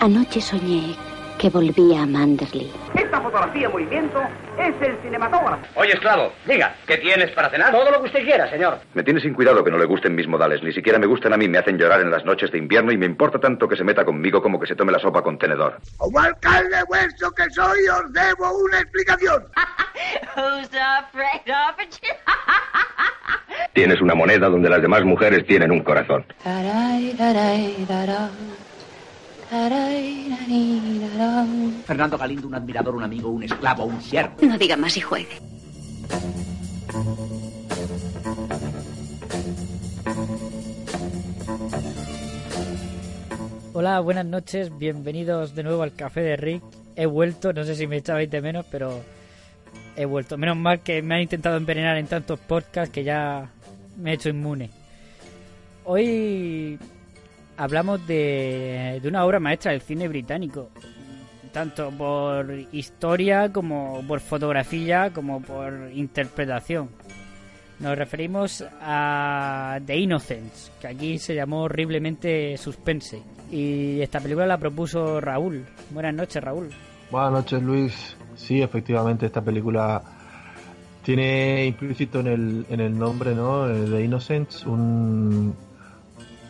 Anoche soñé que volvía a Manderley. Esta fotografía en movimiento es el cinematógrafo. Oye, esclavo, diga, ¿qué tienes para cenar? Todo lo que usted quiera, señor. Me tiene sin cuidado que no le gusten mis modales. Ni siquiera me gustan a mí. Me hacen llorar en las noches de invierno y me importa tanto que se meta conmigo como que se tome la sopa con tenedor. Como alcalde vuestro que soy, os debo una explicación. Who's afraid of a Tienes una moneda donde las demás mujeres tienen un corazón. Fernando Galindo, un admirador, un amigo, un esclavo, un siervo. No diga más y juegue. Hola, buenas noches, bienvenidos de nuevo al Café de Rick. He vuelto, no sé si me echabais de menos, pero he vuelto. Menos mal que me han intentado envenenar en tantos podcasts que ya me he hecho inmune. Hoy hablamos de, de una obra maestra del cine británico, tanto por historia como por fotografía como por interpretación. Nos referimos a The Innocents, que aquí se llamó horriblemente Suspense. Y esta película la propuso Raúl. Buenas noches, Raúl. Buenas noches, Luis. Sí, efectivamente, esta película tiene implícito en el, en el nombre, ¿no? The Innocents, un,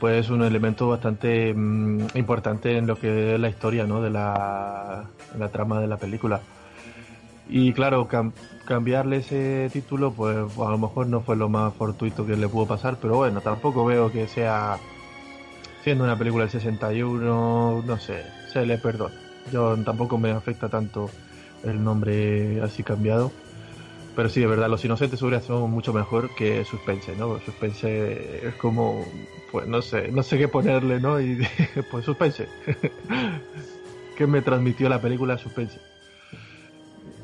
pues un elemento bastante mm, importante en lo que es la historia, ¿no? De la, la trama de la película. Y claro, cam- cambiarle ese título, pues a lo mejor no fue lo más fortuito que le pudo pasar, pero bueno, tampoco veo que sea, siendo una película del 61, no sé, se le perdona. Yo tampoco me afecta tanto el nombre así cambiado. Pero sí, de verdad, Los Inocentes hubiera sido mucho mejor que Suspense, ¿no? Suspense es como, pues no sé, no sé qué ponerle, ¿no? Y pues Suspense. ¿Qué me transmitió la película Suspense?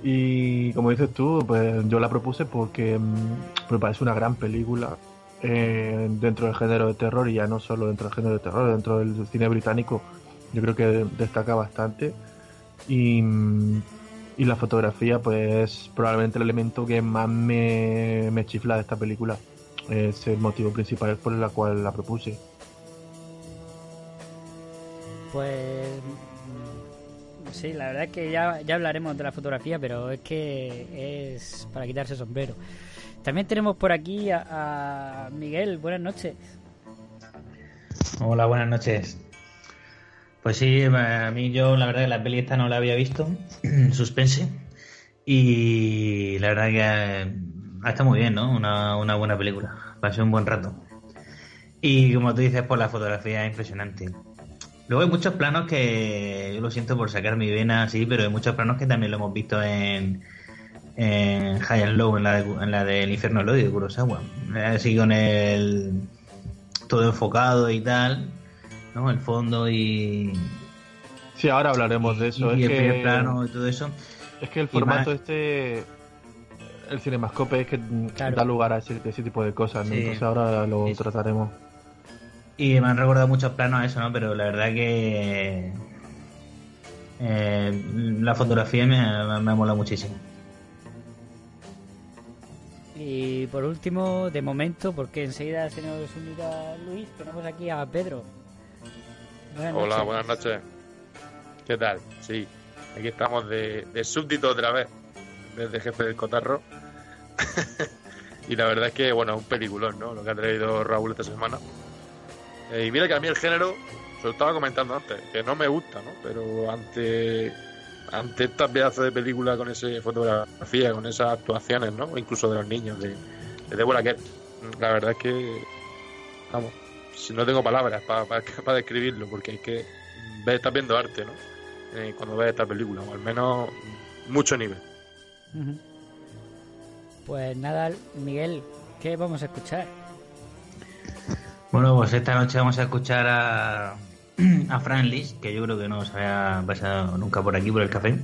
Y como dices tú, pues yo la propuse porque mm, me parece una gran película eh, dentro del género de terror y ya no solo dentro del género de terror, dentro del cine británico. Yo creo que destaca bastante. Y, mm, y la fotografía, pues es probablemente el elemento que más me, me chifla de esta película. Es el motivo principal por el cual la propuse. Pues mm, sí, la verdad es que ya, ya hablaremos de la fotografía, pero es que es para quitarse sombrero. También tenemos por aquí a, a Miguel, buenas noches. Hola, buenas noches. Pues sí, a mí yo la verdad que la peli esta no la había visto, suspense, y la verdad que eh, está muy bien, ¿no? Una, buena película, pasé un buen rato. Y como tú dices, pues la fotografía es impresionante. Luego hay muchos planos que yo lo siento por sacar mi vena así, pero hay muchos planos que también lo hemos visto en, en High and Low, en la, de, en la del Infierno Lodi de Kurosawa. Así con el todo enfocado y tal, ¿no? El fondo y, Sí, ahora hablaremos de eso. y es el que, primer plano y todo eso. Es que el formato más- este, el cinemascope es que Claro. da lugar a ese, ese tipo de cosas, ¿no? Sí. Entonces ahora lo Sí. trataremos. Y me han recordado muchos planos a eso, ¿no? Pero la verdad que eh, la fotografía me, me, me ha molado muchísimo. Y por último, de momento, porque enseguida se nos unirá Luis, tenemos aquí a Pedro. Buenas Hola, noches. buenas noches. ¿Qué tal? Sí, aquí estamos de, de súbdito otra vez, desde jefe del cotarro. y la verdad es que, bueno, es un peliculón, ¿no? Lo que ha traído Raúl esta semana. Eh, y mira que a mí el género, se lo estaba comentando antes, que no me gusta, ¿no? Pero ante, ante estas pedazos de película con esa fotografía, con esas actuaciones, ¿no? Incluso de los niños, de, de Deborah Kerr, la verdad es que, vamos, no tengo palabras para describirlo, porque es que ves, estás viendo arte, ¿no? Eh, cuando ves esta película, o al menos mucho nivel. Pues nada, Miguel, ¿qué vamos a escuchar? Bueno, pues esta noche vamos a escuchar a, a Fran Lis, que yo creo que no os había pasado nunca por aquí, por el café.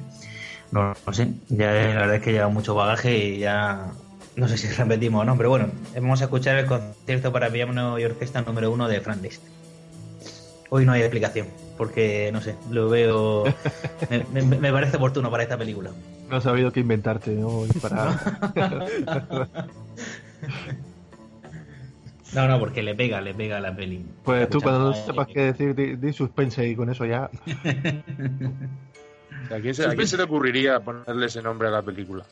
No, no sé, ya la verdad es que lleva mucho bagaje y ya no sé si repetimos o no, pero bueno, vamos a escuchar el concierto para piano y orquesta número uno de Fran Lis. Hoy no hay explicación, porque no sé, lo veo. me, me- me parece oportuno para esta película. No has sabido qué inventarte, ¿no? Para... No, no, porque le pega, le pega a la peli. Pues tú cuando no sepas qué decir, di, di suspense y con eso ya. ¿A quién, se, a quién se le ocurriría ponerle ese nombre a la película?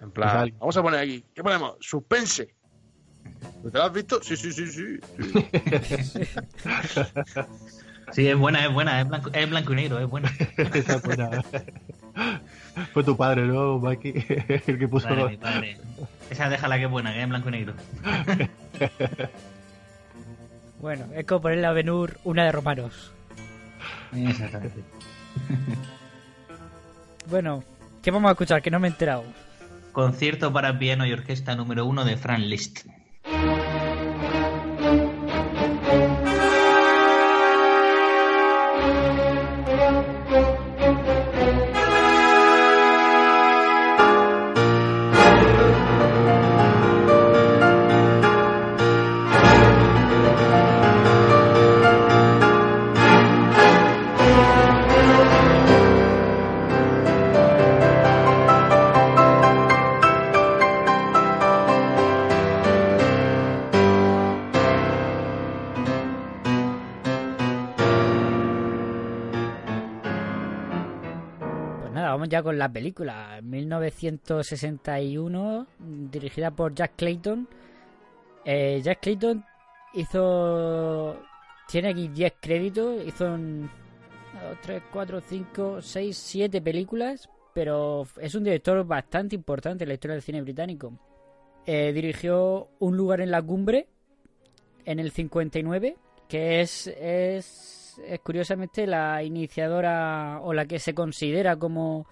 En plan, Pues vamos a poner aquí, ¿qué ponemos? Suspense. ¿Te lo has visto? Sí, sí, sí, sí. sí. Sí, es buena, es buena, es blanco, es blanco y negro, es buena. Fue tu padre, ¿no, Mikey? El que puso. Padre, mi padre. Esa déjala que es buena, que es en blanco y negro. Bueno, es como ponerle a Benur una de romanos. Exactamente. Bueno, ¿qué vamos a escuchar? Que no me he enterado. Concierto para piano y orquesta número uno de Franz Liszt. Ya con la película. 1961, dirigida por Jack Clayton. Eh, Jack Clayton hizo... Tiene aquí 10 créditos. Hizo 2, 3, 4, 5, 6, 7 películas. Pero es un director bastante importante en la historia del cine británico. Eh, dirigió Un lugar en la cumbre en el 59, que es, es, es curiosamente la iniciadora o la que se considera como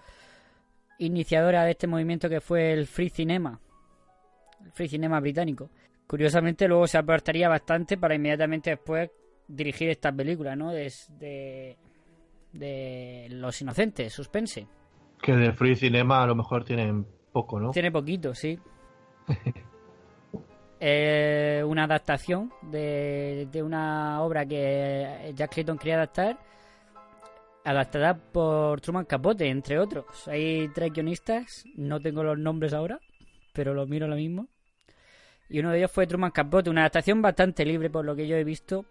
iniciadora de este movimiento que fue el Free Cinema, el Free Cinema británico. Curiosamente luego se apartaría bastante para inmediatamente después dirigir esta película, ¿no? De, Los Inocentes, Suspense. Que de Free Cinema a lo mejor tienen poco, ¿no? Tiene poquito, sí. Una adaptación de, de una obra que Jack Clayton quería adaptar, adaptada por Truman Capote, entre otros. Hay tres guionistas, no tengo los nombres ahora, pero los miro ahora mismo. Y uno de ellos fue Truman Capote, una adaptación bastante libre por lo que yo he visto,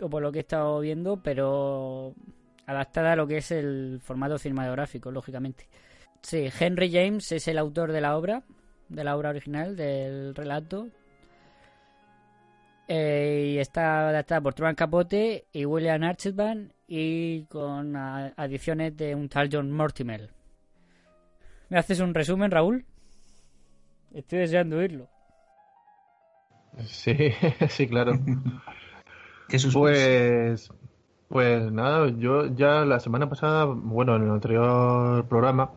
o por lo que he estado viendo, pero adaptada a lo que es el formato cinematográfico, lógicamente. Sí, Henry James es el autor de la obra, de la obra original, del relato. Eh, y está adaptada por Truman Capote y William Archibald y con a- adiciones de un tal John Mortimer. ¿Me haces un resumen, Raúl? Estoy deseando oírlo. Sí, sí, claro. ¿Qué? Pues, pues nada, yo ya la semana pasada, bueno, en el anterior programa,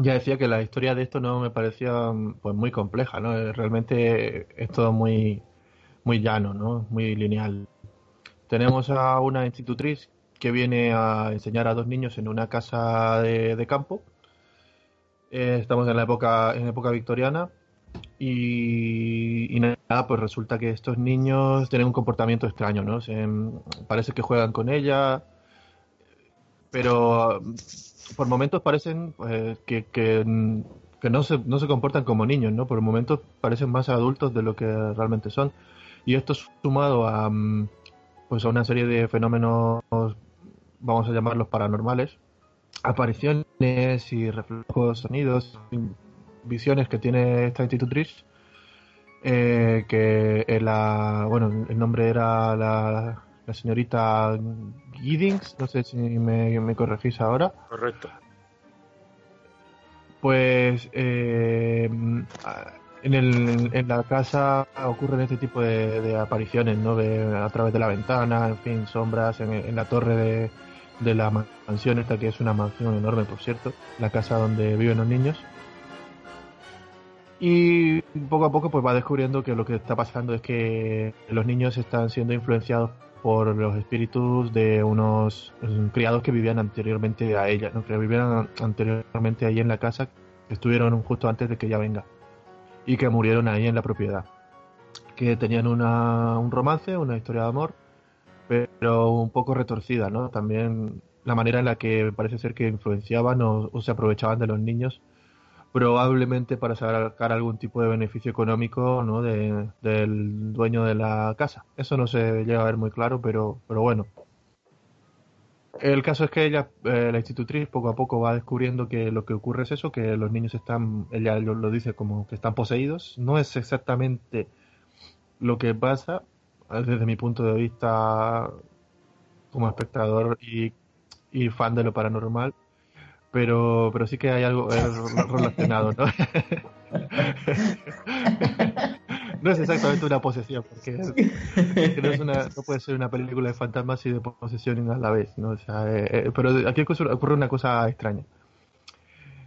ya decía que la historia de esto no me parecía pues muy compleja, ¿no? Eh, Realmente es todo muy, muy llano, ¿no? Muy lineal. Tenemos a una institutriz que viene a enseñar a dos niños en una casa de, campo. Eh, estamos en la época, en época victoriana. Y, nada, pues resulta que estos niños tienen un comportamiento extraño, ¿no? Se- parece que juegan con ella, pero mm, por momentos parecen pues, que, que, mm, que no, se, no se comportan como niños, ¿no? Por momentos parecen más adultos de lo que realmente son. Y esto sumado a, mm, pues a una serie de fenómenos, vamos a llamarlos paranormales, apariciones y reflejos, sonidos, visiones que tiene esta institutriz, eh, que la, bueno, el nombre era la, la señorita Giddings, no sé si me, me corregís ahora, Correcto. pues eh, en, el, en la casa ocurren este tipo de, apariciones, ¿no? De, a través de la ventana, en fin, sombras en, la torre de, de la mansión esta, que es una mansión enorme, por cierto, la casa donde viven los niños. Y poco a poco pues va descubriendo que lo que está pasando es que los niños están siendo influenciados por los espíritus de unos mm, criados que vivían anteriormente a ella, que vivían anteriormente ahí en la casa, que estuvieron justo antes de que ella venga y que murieron ahí en la propiedad. Que tenían una, un romance, una historia de amor, pero un poco retorcida, ¿no? También la manera en la que parece ser que influenciaban o, o se aprovechaban de los niños probablemente para sacar algún tipo de beneficio económico ¿no? de, del dueño de la casa. Eso no se llega a ver muy claro, pero, pero bueno. El caso es que ella, eh, la institutriz, poco a poco va descubriendo que lo que ocurre es eso, que los niños están, ella lo, lo dice como que están poseídos. No es exactamente lo que pasa, desde mi punto de vista como espectador y, y fan de lo paranormal, pero, pero sí que hay algo eh, relacionado, ¿no? no es exactamente una posesión, porque, no, es una, no, puede ser una película de fantasmas y de posesión a la vez, ¿no? O sea, eh, eh, pero aquí ocurre una cosa extraña.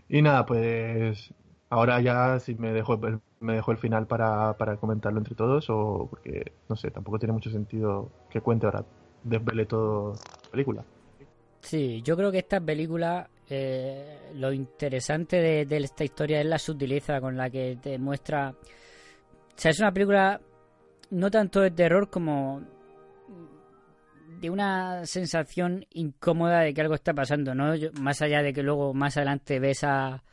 Y nada, pues ahora ya si me dejo el, me dejo el final para, para comentarlo entre todos o porque, no sé, tampoco tiene mucho sentido que cuente ahora, desvele todo la película. Sí, yo creo que esta película, eh, lo interesante de, de, esta historia es la sutileza con la que te muestra. O sea, es una película no tanto de terror como de una sensación incómoda de que algo está pasando, ¿no? Yo, más allá de que luego más adelante ves a,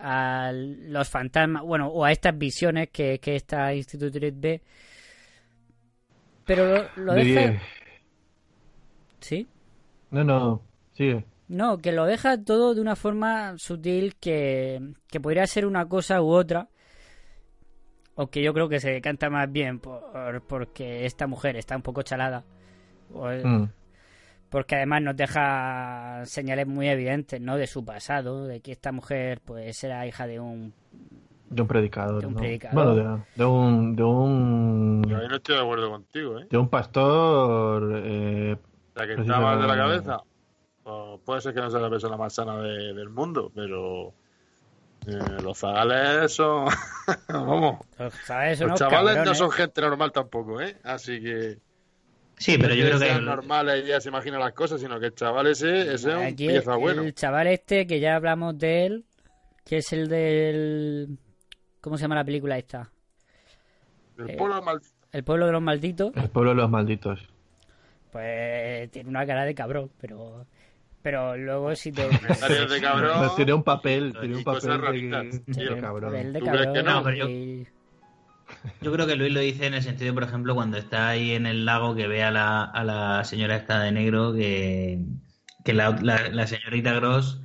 a los fantasmas, bueno, o a estas visiones que, que esta institutriz ve. Pero lo, lo deja. ¿Sí? No, no, sigue. No, que lo deja todo de una forma sutil que, que podría ser una cosa u otra. O que yo creo que se decanta más bien por, porque esta mujer está un poco chalada. O, mm. Porque además nos deja señales muy evidentes, ¿no? De su pasado, de que esta mujer, pues, era hija de un de un predicador. De un ¿no? predicador. Bueno, de, de, un. De un. Yo ahí no estoy de acuerdo contigo, ¿eh? De un pastor. Eh, la que está mal de la cabeza. Pues puede ser que no sea la persona más sana de, del mundo, pero. Eh, los zagales son. Vamos. Los, los chavales cabrones. no son gente normal tampoco, ¿eh? Así que. Sí, pero yo creo que. No normal y ya se imagina las cosas, sino que el chaval ese, ese es un Aquí pieza el, bueno. El chaval este, que ya hablamos de él, que es el del. ¿Cómo se llama la película esta? El pueblo, eh, el pueblo de los malditos. El pueblo de los malditos. Pues tiene una cara de cabrón, pero. Pero luego si te. de cabrón. tiene un papel, tiene un papel de, de cabrón. El de pero yo... Yo creo que Luis lo dice en el sentido, por ejemplo, cuando está ahí en el lago que ve a la, a la señora esta de negro que, que la, la, la, señorita Gross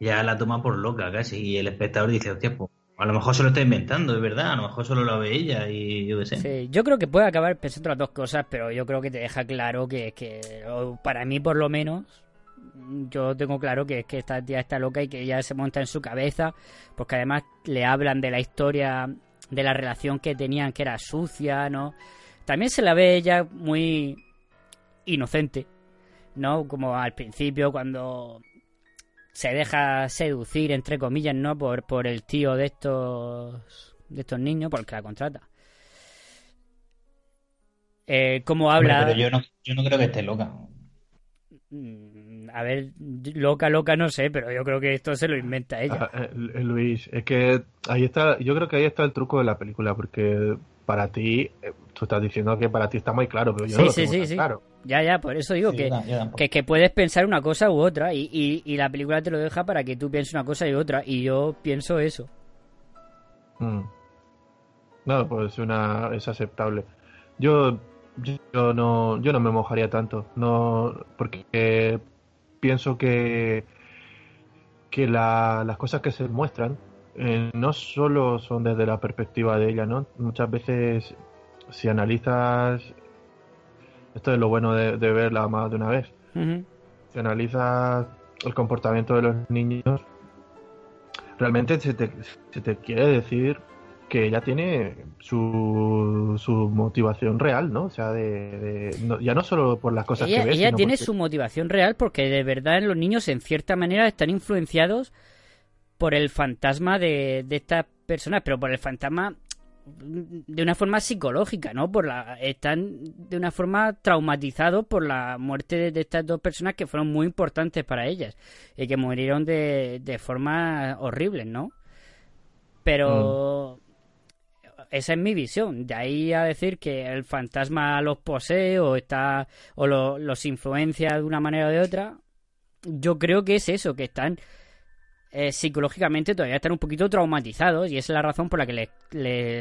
ya la toma por loca casi y el espectador dice, hostia, pues a lo mejor se lo está inventando, es verdad, a lo mejor solo lo ve ella y yo qué sé. Sí, yo creo que puede acabar pensando las dos cosas, pero yo creo que te deja claro que, que para mí por lo menos, yo tengo claro que es que esta tía está loca y que ella se monta en su cabeza, porque además le hablan de la historia de la relación que tenían, que era sucia, ¿no? También se la ve ella muy inocente, ¿no? Como al principio cuando se deja seducir, entre comillas, ¿no? Por, por el tío de estos de estos niños, porque la contrata. Eh, ¿Cómo habla? Hombre, pero yo no, yo no creo que esté loca. A ver, loca, loca no sé, pero yo creo que esto se lo inventa ella. Ah, eh, Luis, es que ahí está, yo creo que ahí está el truco de la película, porque para ti, eh, tú estás diciendo que para ti está muy claro, pero yo sí, no lo sí, tengo sí, tan sí. claro. Ya, ya, por eso digo Sí, que, tampoco. que, que puedes pensar una cosa u otra y, y, y la película te lo deja para que tú pienses una cosa y otra y yo pienso eso. Mm. No, pues una, es aceptable. Yo, yo no, yo no me mojaría tanto, no, porque pienso que que la- las cosas que se muestran eh, no solo son desde la perspectiva de ella, ¿no? Muchas veces si analizas esto es lo bueno de, de verla más de una vez. Si analizas el comportamiento de los niños, realmente se te, se te quiere decir que ella tiene su, su motivación real, ¿no? O sea, de, de- no- ya no solo por las cosas Ella, que ves, ella sino tiene porque- su motivación real porque de verdad los niños en cierta manera están influenciados por el fantasma de, de estas personas, pero por el fantasma de una forma psicológica, ¿no? Por la están de una forma traumatizados por la muerte de, de estas dos personas que fueron muy importantes para ellas y que murieron de, de formas horribles, ¿no? Pero esa es mi visión. De ahí a decir que el fantasma los posee o está o lo- los influencia de una manera o de otra, yo creo que es eso, que están eh, psicológicamente todavía están un poquito traumatizados y esa es la razón por la que le,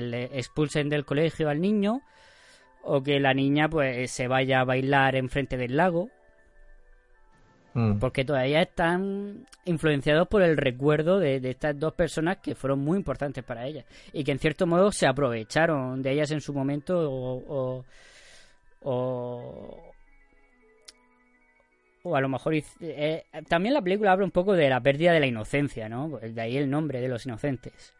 le- expulsen del colegio al niño o que la niña pues se vaya a bailar enfrente del lago Mm. porque todavía están influenciados por el recuerdo de, de estas dos personas que fueron muy importantes para ellas y que en cierto modo se aprovecharon de ellas en su momento o, o, o, o a lo mejor eh, también la película habla un poco de la pérdida de la inocencia, ¿no? De ahí el nombre de los inocentes.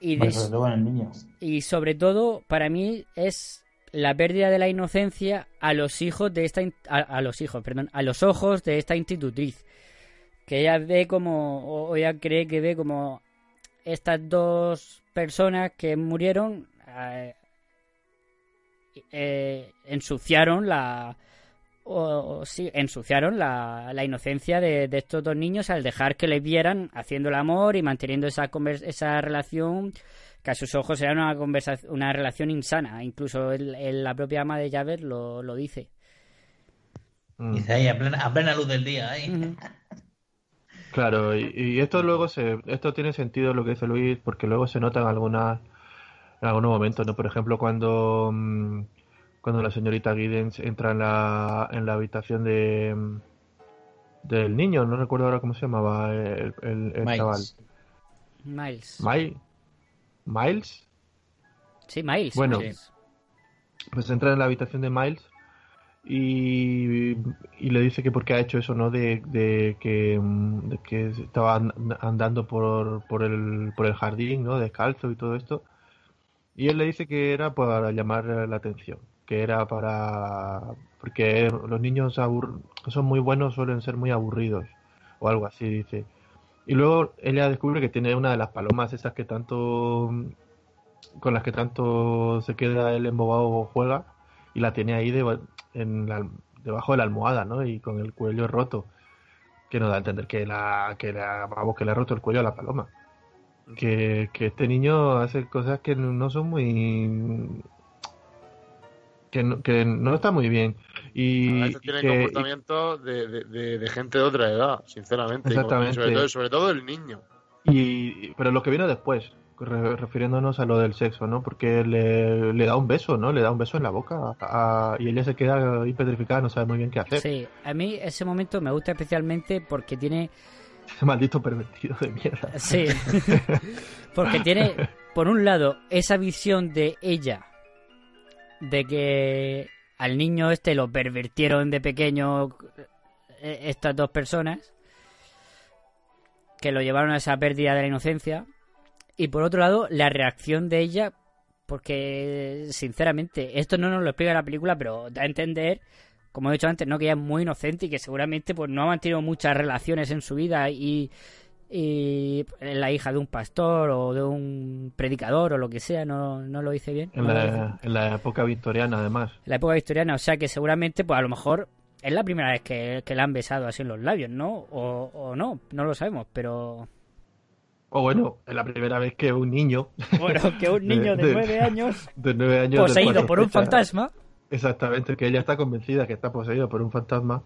Y, de- Bueno, sobre todo en el niño. y sobre todo, para mí, es la pérdida de la inocencia a los hijos de esta a, a los hijos, perdón, a los ojos de esta institutriz. Que ella ve como, o ella cree que ve como estas dos personas que murieron eh, eh, ensuciaron la o, sí, ensuciaron la, la inocencia de, de estos dos niños al dejar que les vieran haciendo el amor y manteniendo esa, esa relación que a sus ojos era una, conversa- una relación insana. Incluso el- el- la propia ama de Javert lo, lo dice. Mm. Dice ahí, a plena, a plena luz del día. Claro, y, y esto luego se, esto tiene sentido lo que dice Luis, porque luego se nota en algunas, en algunos momentos, ¿no? Por ejemplo, cuando, mm, cuando la señorita Giddens entra en la, en la habitación de mm, del niño, no recuerdo ahora cómo se llamaba el, el, el Miles. chaval. Miles. Mil- Miles, Sí, Miles. Bueno. Pues entra en la habitación de Miles y, y le dice que por qué ha hecho eso, ¿no? De, de que, mm, de que estaba and- andando por, por, el, por el jardín, ¿no? Descalzo y todo esto. Y él le dice que era para llamar la atención, que era para... porque los niños abur- son muy buenos suelen ser muy aburridos, o algo así, dice. Y luego ella descubre que tiene una de las palomas esas que tanto... con las que tanto se queda él embobado o juega, y la tiene ahí deba- en la- debajo de la almohada, ¿no? Y con el cuello roto. Que nos da a entender que la, que la, vamos, que le ha roto el cuello a la paloma. Que, que este niño hace cosas que no son muy que no, que no está muy bien y, A veces que- y- comportamientos de, de- de- de gente de otra edad, sinceramente. Exactamente. sobre, todo, sobre todo el niño. Y, pero lo que viene después, re- refiriéndonos a lo del sexo, ¿no? Porque le, le da un beso, ¿no? Le da un beso en la boca a- y ella se queda ahí petrificada, no sabe muy bien qué hacer. Sí, a mí ese momento me gusta especialmente porque tiene Ese maldito pervertido de mierda. Sí. Porque tiene, por un lado, esa visión de ella, de que al niño este lo pervirtieron de pequeño eh, estas dos personas, que lo llevaron a esa pérdida de la inocencia. Y por otro lado, la reacción de ella, porque sinceramente, esto no nos lo explica la película, pero da a entender, como he dicho antes, ¿no? que ella es muy inocente y que seguramente pues no ha mantenido muchas relaciones en su vida y, y la hija de un pastor o de un predicador o lo que sea, no, no lo hice bien. En la, en la época victoriana, además. En la época victoriana, o sea que seguramente, pues a lo mejor es la primera vez que, que la han besado así en los labios, ¿no? O, o no, no lo sabemos, pero O bueno, es la primera vez que un niño. bueno, que un niño de nueve años De nueve años. poseído por un fantasma. Exactamente, que ella está convencida que está poseído por un fantasma.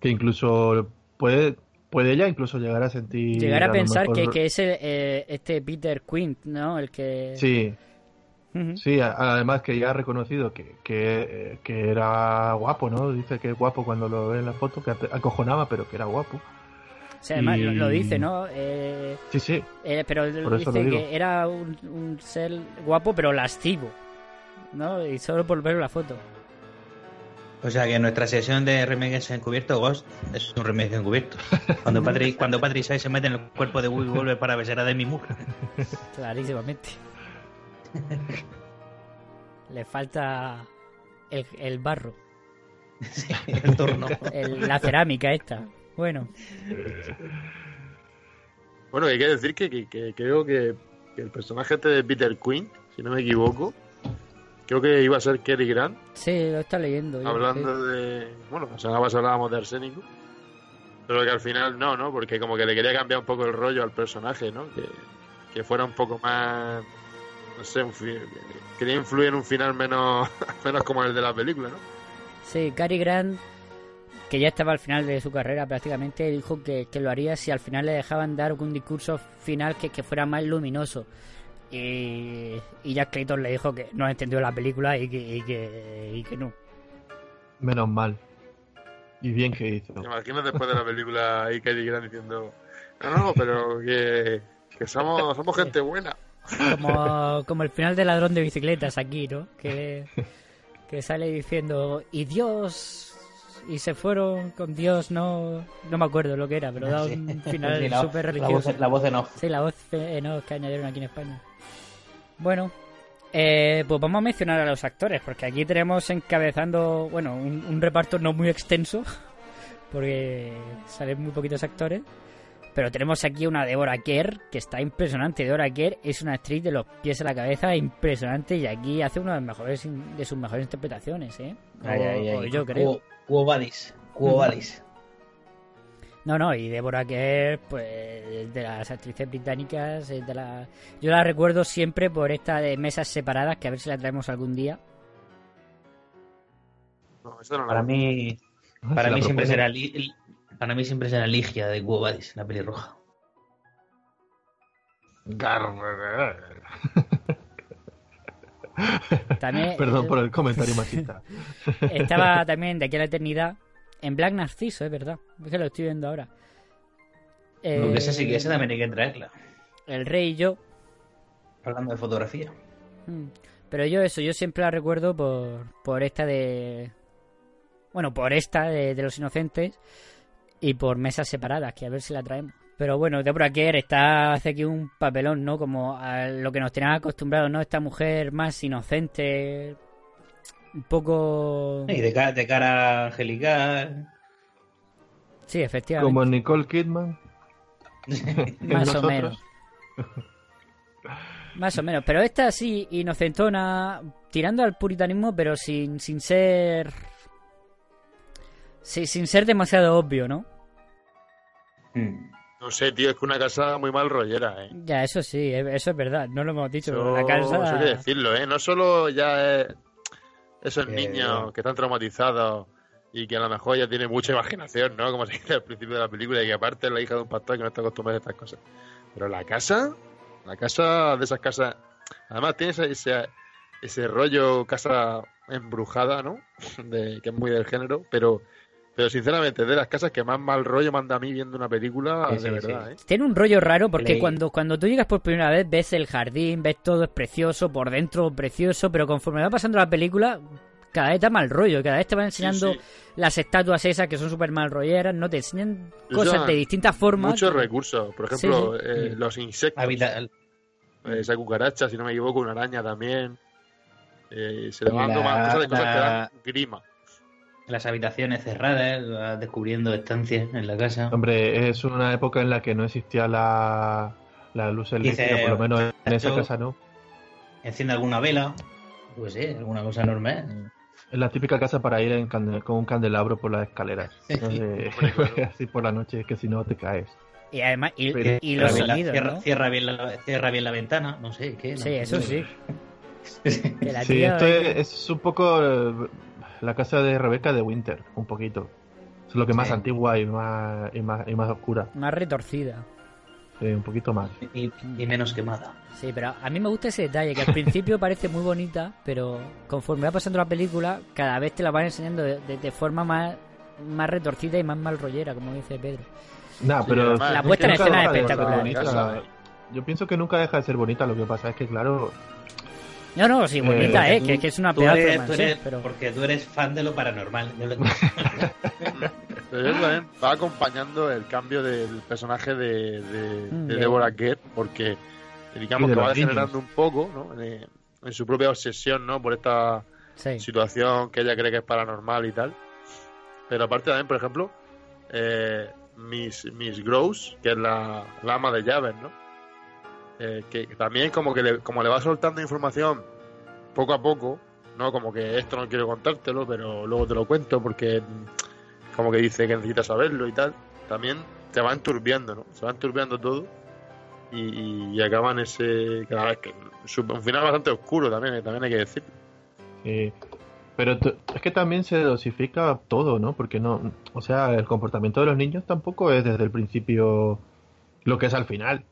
Que incluso puede, puede ella incluso llegar a sentir. Llegar a pensar que, mejor- que es el, eh, este Peter Quint, ¿no? El que... Sí, sí, a- además que ya ha reconocido que, que, eh, que era guapo, ¿no? Dice que es guapo cuando lo ve en la foto, que acojonaba, pero que era guapo. O sea, además Y- lo, lo dice, ¿no? Eh, Sí, sí, eh, pero Por dice que era un, un ser guapo, pero lascivo, ¿no? Y solo por ver la foto. O sea que nuestra sesión de remedios encubierto, Ghost, es un remedio encubierto. Cuando Patrick, cuando Patrick Swayze se mete en el cuerpo de Will vuelve para besar a Demi Moore. Clarísimamente. Le falta el, el barro, el torno. el- la cerámica esta. Bueno, Bueno, hay que decir que, que- que creo que, que el personaje este de Peter Quinn, si no me equivoco, creo que iba a ser Kerry Grant, sí, lo está leyendo. hablando de... Bueno, la semana pasada hablábamos de arsénico, pero que al final no, ¿no? Porque como que le quería cambiar un poco el rollo al personaje, ¿no? Que, que fuera un poco más... No sé, un quería influir en un final menos, menos como el de la película, ¿no? Sí, Cary Grant que ya estaba al final de su carrera prácticamente, dijo que, que lo haría si al final le dejaban dar un discurso final que, que fuera más luminoso. Y, y Jack Clayton le dijo que no entendió la película y que, y que, y que no. Menos mal. Y bien que hizo. ¿Te imaginas después de la película ahí Cary Grant diciendo, no, no, pero que, que somos, somos gente buena? Como, como el final de Ladrón de Bicicletas aquí, ¿no? Que, que sale diciendo, y Dios... Y se fueron con Dios, no no me acuerdo lo que era, pero da un final Sí, la- súper la religioso. voz- la voz en off. Sí, la voz en off que añadieron aquí en España. Bueno, eh, pues vamos a mencionar a los actores, porque aquí tenemos encabezando, bueno, un, un reparto no muy extenso, porque salen muy poquitos actores. Pero tenemos aquí una Deborah Kerr, que está impresionante. Deborah Kerr es una actriz de los pies a la cabeza impresionante y aquí hace una de, mejores, de sus mejores interpretaciones, ¿eh? O, Ay, yo creo. Quo vadis. Vadis. No, no, y Deborah Kerr, pues de las actrices británicas, de la... yo la recuerdo siempre por esta de mesas separadas, que a ver si la traemos algún día. No, eso no Para mí, Ah, para se mí siempre será Li- para mí siempre será Ligia de Quo vadis, la pelirroja. También, Perdón eh, por el comentario machista. Estaba también de aquí a la eternidad en Black Narciso, es verdad. Es que lo estoy viendo ahora. Eh, Porque esa sí que esa también hay que traerla. El rey y yo. Hablando de fotografía. Mm. Pero yo eso, yo siempre la recuerdo por, por esta de... Bueno, por esta de, de los inocentes y por mesas separadas, que a ver si la traemos. Pero bueno, Deborah Kerr está, hace aquí un papelón, ¿no? Como a lo que nos tenían acostumbrados, ¿no? Esta mujer más inocente, un poco... Y de, ca- de cara angelical. Sí, efectivamente. Como Nicole Kidman. Más o menos. Más o menos. Pero esta sí, inocentona, tirando al puritanismo, pero sin, sin ser... Sí, sin ser demasiado obvio, ¿no? Mm. No sé, tío, es que una casa muy mal rollera, ¿eh? Ya, eso sí, eh, eso es verdad, no lo hemos dicho. Eso, la casa... eso hay que decirlo, ¿eh? No solo ya es esos Que- niños que están traumatizados y que a lo mejor ya tienen mucha imaginación, ¿no? Como se dice al principio de la película y que aparte es la hija de un pastor que no está acostumbrada a estas cosas. Pero la casa, la casa de esas casas, además tiene ese, ese, ese rollo casa embrujada, ¿no? De, que es muy del género, pero... Pero sinceramente, es de las casas que más mal rollo manda a mí viendo una película, Sí, de sí, verdad, sí. ¿eh? Tiene un rollo raro porque cuando, cuando tú llegas por primera vez ves el jardín, ves todo es precioso, por dentro precioso, pero conforme va pasando la película, cada vez da mal rollo, cada vez te van enseñando sí. las estatuas esas que son súper mal rolleras, no te enseñan cosas de distintas formas. Muchos recursos, por ejemplo, Sí, eh, los insectos. Habita- Eh, esa cucaracha, si no me equivoco, una araña también. Eh, se le van más cosas de cosas que dan grima. Las habitaciones cerradas, descubriendo estancias en la casa. Hombre, es una época en la que no existía la, la luz eléctrica, Dice, por lo menos en esa casa no. Enciende alguna vela, pues sí, alguna cosa normal. Es la típica casa para ir en con un candelabro por las escaleras. Así por la noche, es que si no te caes. Y además, y, Pero- y los Cierra bien la- sonidos, cierra, ¿no? cierra bien la, cierra bien la ventana, no sé, ¿qué? Sí, No, eso no- sí. Sí, esto es, es un poco eh, la casa de Rebeca de Winter, un poquito. Es lo que más Sí. antigua y más, y más, y más oscura. Más retorcida. Sí, un poquito más. Y, y menos quemada. Sí, pero a mí me gusta ese detalle, que al principio parece muy bonita, pero conforme va pasando la película, cada vez te la van enseñando de, de- de forma más, más retorcida y más mal rollera, como dice Pedro. Nah, Sí, pero además, La puesta en escena es espectacular. bonita. ¿eh? Yo pienso que nunca deja de ser bonita, lo que pasa es que, claro, No, no, sí, bonita, Eh, eh, que, que es una pedazo de eres- tú mansión, eres- pero... Porque tú eres fan de lo paranormal. Yo lo- Pero yo también va acompañando el cambio del personaje de, de, Mm, de de- Deborah Kerr, porque digamos Y de que va degenerando un poco ¿no? en, en su propia obsesión ¿no? por esta Sí. situación que ella cree que es paranormal y tal. Pero aparte también, por ejemplo, eh, Miss, Miss Gross, que es la, la ama de llaves, ¿no? Eh, que también como que le, como le va soltando información poco a poco, ¿no? Como que esto no quiero contártelo, pero luego te lo cuento porque como que dice que necesitas saberlo y tal. También te va enturbiando, ¿no? Se va enturbiando todo y, y acaba en ese... Cada vez que, un final bastante oscuro también, eh, también hay que decir. eh, Pero es que también se dosifica todo, ¿no? Porque no, o sea, el comportamiento de los niños tampoco es desde el principio lo que es al final.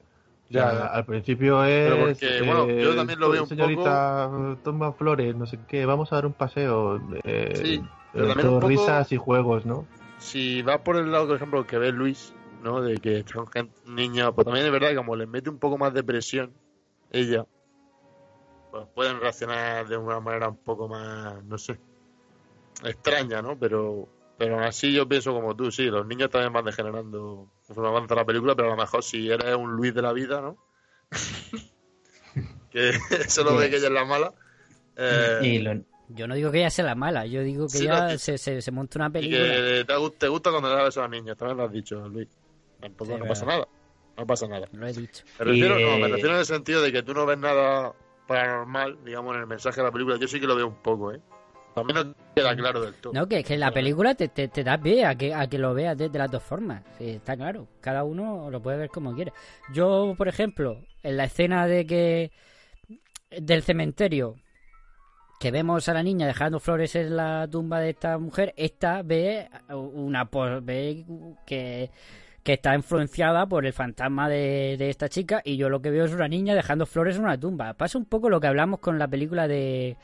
O sea, Ya, al principio Pero es. porque, bueno, yo también lo veo un señorita, toma flores, no sé qué, vamos a dar un paseo. Eh, Sí, pero eh, también todo un poco- risas y juegos, ¿no? si va por el lado, por ejemplo, que ve Luis, ¿no? De que son gente, niños, pues también es verdad que como les mete un poco más de presión ella, pues pueden reaccionar de una manera un poco más, no sé, extraña, ¿no? Pero, pero aún así yo pienso como tú, sí, los niños también van degenerando conforme avanza la película, pero a lo mejor si eres un Luis de la vida, ¿no? que solo ve que ella es la mala. eh, Y lo- Yo no digo que ella sea la mala, yo digo que Sí, ella se, se, se monta una Y película. que te, te gusta cuando le das a los niños, también lo has dicho, Luis. Tampoco Sí, no pasa nada. No pasa nada. Lo he dicho. Me refiero, Y, no, me refiero en el sentido de que tú no ves nada paranormal, digamos, en el mensaje de la película. Yo sí que lo veo un poco, ¿eh? No queda claro del todo. No, que que la película te, te, te da pie a que, a que lo veas de, de las dos formas. Sí, está claro. Cada uno lo puede ver como quiere. Yo, por ejemplo, en la escena de que. del cementerio. Que vemos a la niña dejando flores en la tumba de esta mujer. Esta ve una pos- ve que, que está influenciada por el fantasma de, de esta chica. Y yo lo que veo es una niña dejando flores en una tumba. Pasa un poco lo que hablamos con la película de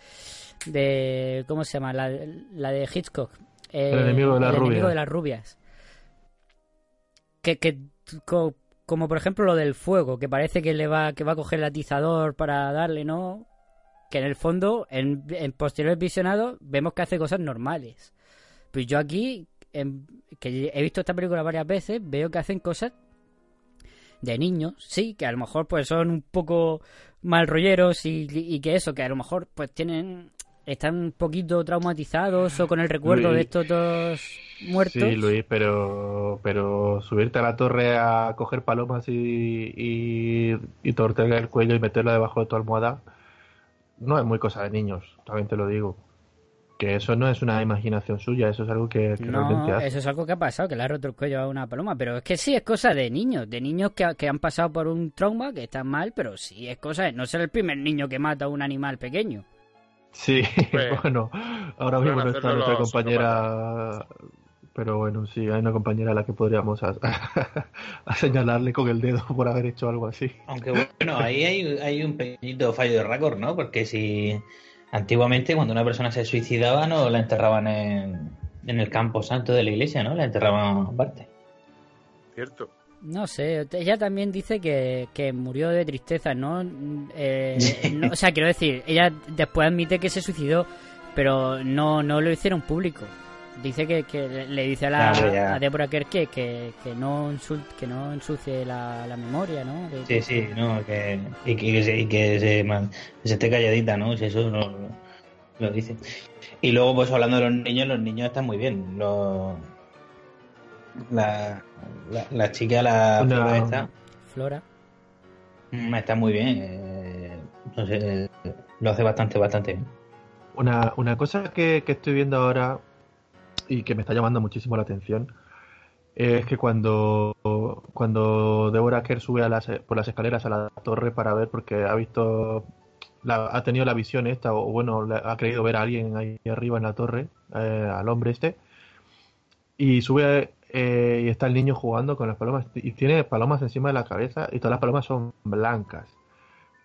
de ¿cómo se llama? La, la de Hitchcock. Eh, El enemigo de las el enemigo rubias. de las rubias. Que, que co- como por ejemplo lo del fuego, que parece que le va que va a coger el atizador para darle, ¿no? Que en el fondo, en, en posteriores visionados, vemos que hace cosas normales. Pues yo aquí, en- que he visto esta película varias veces, veo que hacen cosas de niños, sí, que a lo mejor pues son un poco mal rolleros y, y que eso, que a lo mejor pues tienen están un poquito traumatizados o con el recuerdo Luis. de estos dos muertos. Sí, Luis, pero, pero subirte a la torre a coger palomas y, y, y torcerle el cuello y meterla debajo de tu almohada no es muy cosa de niños, también te lo digo. Que eso no es una imaginación suya, eso es algo que, No, hace. eso es algo que ha pasado, que le ha roto el cuello a una paloma. Pero es que sí, es cosa de niños, de niños que, que han pasado por un trauma, que están mal, pero sí, es cosa de no ser el primer niño que mata a un animal pequeño. Sí, Pues, bueno, ahora mismo no está nuestra compañera, pero bueno, sí, hay una compañera a la que podríamos a, a señalarle con el dedo por haber hecho algo así. Aunque bueno, ahí hay, hay un pequeñito fallo de récord, ¿no? Porque si antiguamente cuando una persona se suicidaba no la enterraban en, en el campo santo de la iglesia, ¿no? La enterraban aparte. Cierto. No sé, ella también dice que, que murió de tristeza, ¿no? Eh, no- O sea, quiero decir, ella después admite que se suicidó, pero no, no lo hicieron público. Dice que, que le- dice a, la, Claro, a Deborah Kerr que, que, que no, insul- que no ensucie la, la memoria, ¿no? Sí, sí, no, que, y que, y que se, y que se, man- se esté calladita, ¿no? Si eso no lo dice. Y luego, pues hablando de los niños, los niños están muy bien. Los, la, la, la chica, la Una- Flora esta, Flora. mm, está muy bien. eh, no sé, lo hace bastante, bastante bien. Una, una cosa que, que estoy viendo ahora y que me está llamando muchísimo la atención es que cuando, cuando Deborah Kerr sube a las, por las escaleras a la torre para ver, porque ha visto, la- ha tenido la visión esta, o bueno, la- ha creído ver a alguien ahí arriba en la torre, eh, al hombre este, y sube eh, y está el niño jugando con las palomas, y tiene palomas encima de la cabeza, y todas las palomas son blancas.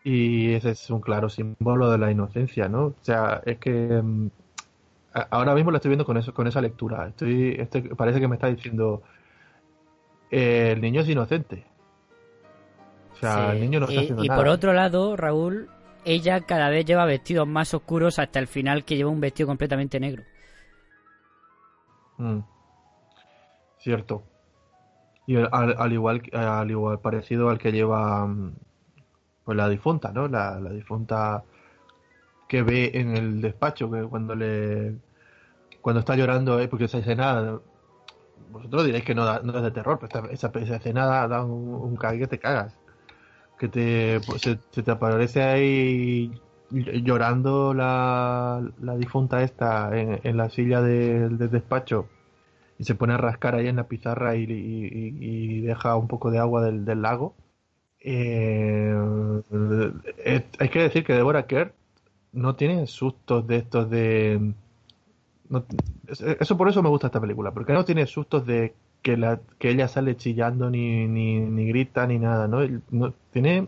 Y ese es un claro símbolo de la inocencia, ¿no? O sea, es que mm, ahora mismo lo estoy viendo con eso, con esa lectura. Estoy, este, parece que me está diciendo eh, el niño es inocente. O sea, Sí. el niño no está y, haciendo y nada. por otro lado, Raúl, ella cada vez lleva vestidos más oscuros hasta el final que lleva un vestido completamente negro. Mm. Cierto. Y al, al igual al igual parecido al que lleva mm, pues la difunta, ¿no? La, difunta que ve en el despacho que cuando le cuando está llorando, eh, porque esa escena vosotros diréis que no, da- no es de terror, pero esta- esa, esa escena da, un, un que te cagas. Que te pues, se, te aparece ahí llorando la, la difunta esta en, la silla del del despacho y se pone a rascar ahí en la pizarra y, y- deja un poco de agua del, del lago. Eh, eh, hay que decir que Deborah Kerr no tiene sustos de estos de, eso por eso me gusta esta película, porque no tiene sustos de que, la, que ella sale chillando ni, ni, ni grita ni nada, ¿no? No- Tiene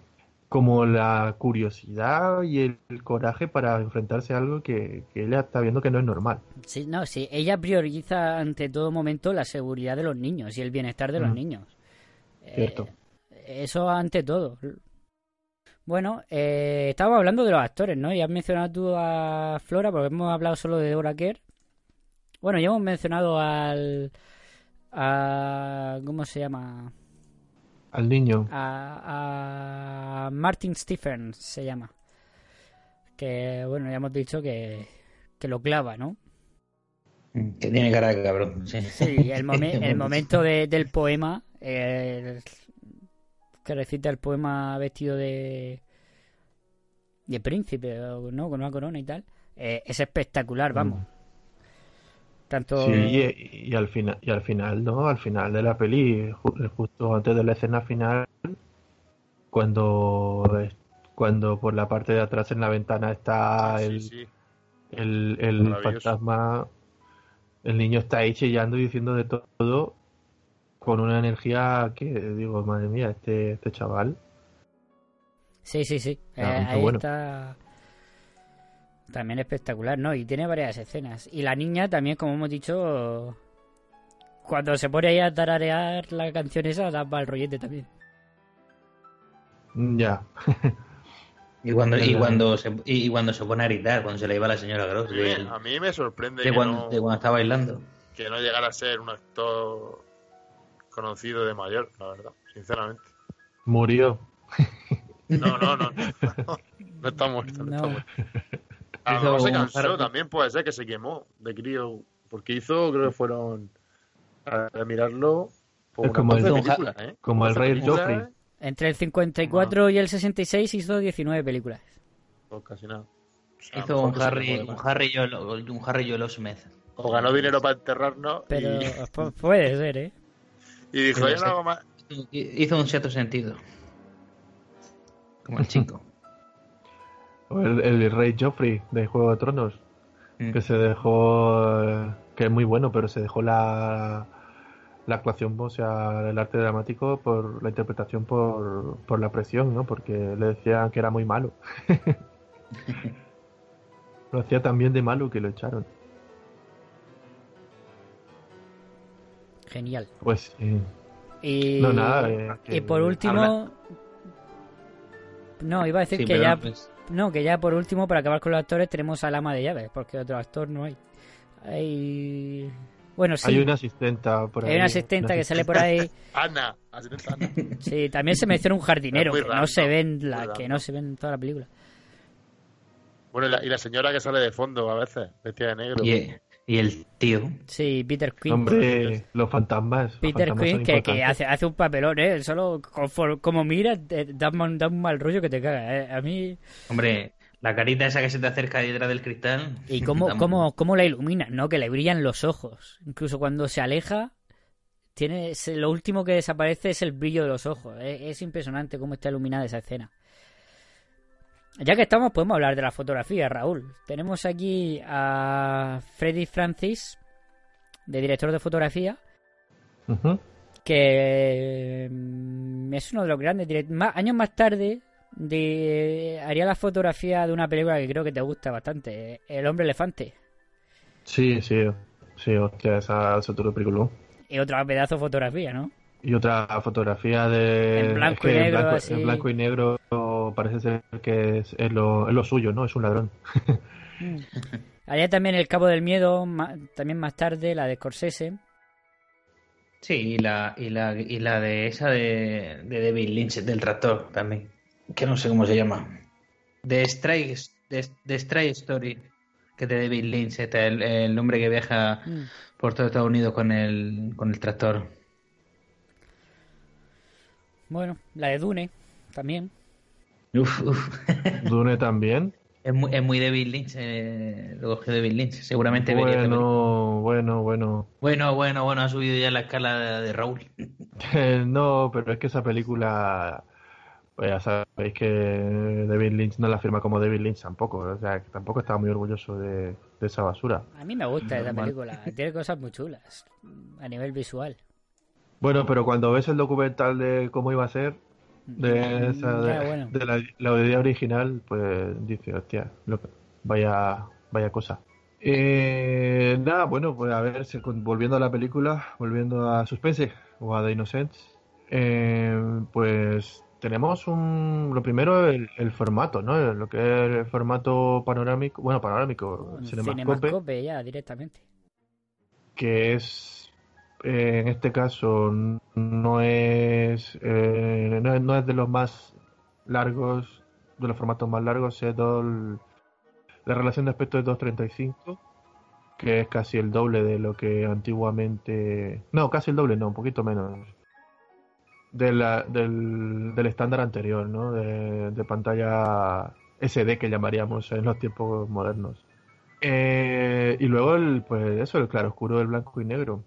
como la curiosidad y el, el coraje para enfrentarse a algo que, que ella está viendo que no es normal. Sí, no, sí, ella prioriza ante todo momento la seguridad de los niños y el bienestar de los niños. Cierto. Eh, eso ante todo. Bueno, eh, estábamos hablando de los actores, ¿no? Ya has mencionado tú a Flora, porque hemos hablado solo de Dora Kerr. Bueno, ya hemos mencionado al... A, ¿Cómo se llama? Al niño. A, a Martin Stephens se llama. Que, bueno, ya hemos dicho que, que lo clava, ¿no? Que tiene cara de cabrón. Sí, Sí, el, momen- el momento de- del poema, eh, que recita el poema vestido de, de príncipe, o ¿no? Con una corona y tal, eh, es espectacular, vamos. Tanto... Sí, y, y al final, y al final, ¿no? Al final de la peli, ju- justo antes de la escena final, cuando, cuando por la parte de atrás en la ventana está Sí, el, sí. el, el fantasma, el niño está ahí chillando y diciendo de todo con una energía que digo, madre mía, este, este chaval. Sí, sí, sí. Eh, Ah, qué ahí bueno. está. También espectacular, ¿no? Y tiene varias escenas. Y la niña también, como hemos dicho, cuando se pone ahí a tararear la canción esa, da para el rollete también. Ya. Y cuando, y cuando se y cuando se pone a gritar, cuando se le iba la señora Gross, A mí, de, me- a mí me sorprende de que, cuando, no, de cuando está bailando. que no llegara a ser un actor conocido de mayor, la verdad, sinceramente. Murió. No, no, no. No está muerto, no, está No. muerto. A lo mejor se cansó, también puede ser que se quemó de crío, porque hizo, creo que fueron, a mirarlo, por como el- 12 películas, ¿eh? como el 12 rey Joffrey. Entre el 54 y el 66 hizo 19 películas. Pues casi nada. O sea, Hizo un Harry, un. Harry Yolo, un Harry Smith. O ganó dinero para enterrarnos Pero y, pu- puede ser, ¿eh? y dijo, yo no hago más. Hizo un cierto sentido. Como el chico. O El, el rey Joffrey de Juego de Tronos. Mm. que se dejó eh, que es muy bueno pero se dejó la la actuación o sea el arte dramático por la interpretación por, por la presión no porque le decían que era muy malo lo hacía tan bien de malo que lo echaron Genial. pues sí. Y, no nada eh, que- y por último... No, iba a decir Sí, que ya... pues, No, que ya por último, para acabar con los actores, tenemos al ama de llaves, porque otro actor no hay. Hay... Bueno, sí, hay una asistenta por ahí hay una asistenta que sale por ahí. Ana. Sí, también se menciona un jardinero, que no se random, ve en muy la, que no se ve en toda la película. Bueno, y la, y la señora que sale de fondo a veces, vestida de negro. y, y el tío. Sí, Peter Quinn. hombre los fantasmas los Peter fantasmas son Quinn, que, que hace, hace un papelón, ¿eh? Solo conforme- como mira, da, un- da un mal rollo que te caga, ¿eh? A mí... Hombre, la carita esa que se te acerca detrás del cristal. Y cómo, cómo, cómo la iluminan, ¿no? Que le brillan los ojos. Incluso cuando se aleja, tiene se- lo último que desaparece es el brillo de los ojos. Es, es impresionante cómo está iluminada esa escena. Ya que estamos, podemos hablar de la fotografía, Raúl. Tenemos aquí a Freddy Francis, de director de fotografía, que mm, es uno de los grandes directores. Años más tarde de, haría la fotografía de una película que creo que te gusta bastante, El hombre elefante. sí sí sí hostia esa es otro película Y otra pedazo de fotografía, ¿no? Y otra fotografía de. En blanco es y negro, En blanco, así. en blanco y negro parece ser que es, es lo, es lo suyo, ¿no? Es un ladrón. Haría también El Cabo del Miedo, también más tarde, la de Scorsese. Sí, y la, y la, y la de esa de, de David Lynch, del tractor también. Que no sé cómo se llama. The Strike, The, The Strike Story. Que es de David Lynch, este, el, el hombre que viaja Mm. por todo Estados Unidos con el, con el tractor. Bueno, la de Dune, también. Uf, uf. Dune también. Es muy, es muy David Lynch, eh, lo cogió David Lynch. Seguramente vería. Bueno, bueno, bueno. Bueno, bueno, bueno, ha subido ya la escala de, de Raúl. no, pero es que esa película Pues ya sabéis que David Lynch no la firma como David Lynch tampoco. O sea, que tampoco estaba muy orgulloso de, de esa basura. A mí me gusta Normal. película. Tiene cosas muy chulas a nivel visual. Bueno, pero cuando ves el documental de cómo iba a ser, de, esa- de, bueno. de la, la idea original, pues dice, hostia, lo vaya, vaya cosa. Eh, nada, bueno, pues a ver, volviendo a la película, volviendo a Suspense o a The Innocents, eh, pues tenemos un, lo primero, el, el formato, ¿no? Lo que es el formato panorámico, bueno, panorámico, cinemascope, Cinemascope ya, directamente. que es eh, en este caso no es, eh, no es no es de los más largos de los formatos más largos es dos- la relación de aspecto es 2.35 que es casi el doble de lo que antiguamente no casi el doble no un poquito menos de la- del, del estándar anterior no de, de pantalla SD que llamaríamos en los tiempos modernos eh, y luego el, pues eso, el claroscuro del blanco y negro.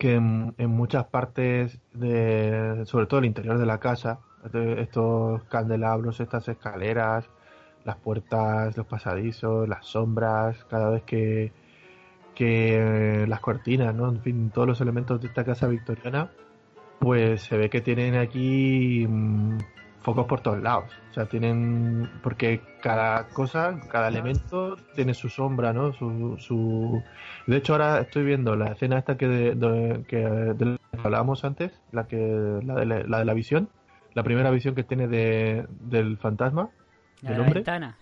Que en, muchas partes de, sobre todo el interior de la casa, estos candelabros, estas escaleras, las puertas, los pasadizos, las sombras, cada vez que, que las cortinas, ¿no? En fin, todos los elementos de esta casa victoriana, pues se ve que tienen aquí mm, focos por todos lados. O sea, tienen. Porque cada cosa, cada elemento tiene su sombra, ¿no? Su. su... De hecho, ahora estoy viendo la escena esta que de, de- que, de la que hablábamos antes, la, que, la, de la, la de la visión, la primera visión que tiene de, del fantasma, La del de la hombre. ventana.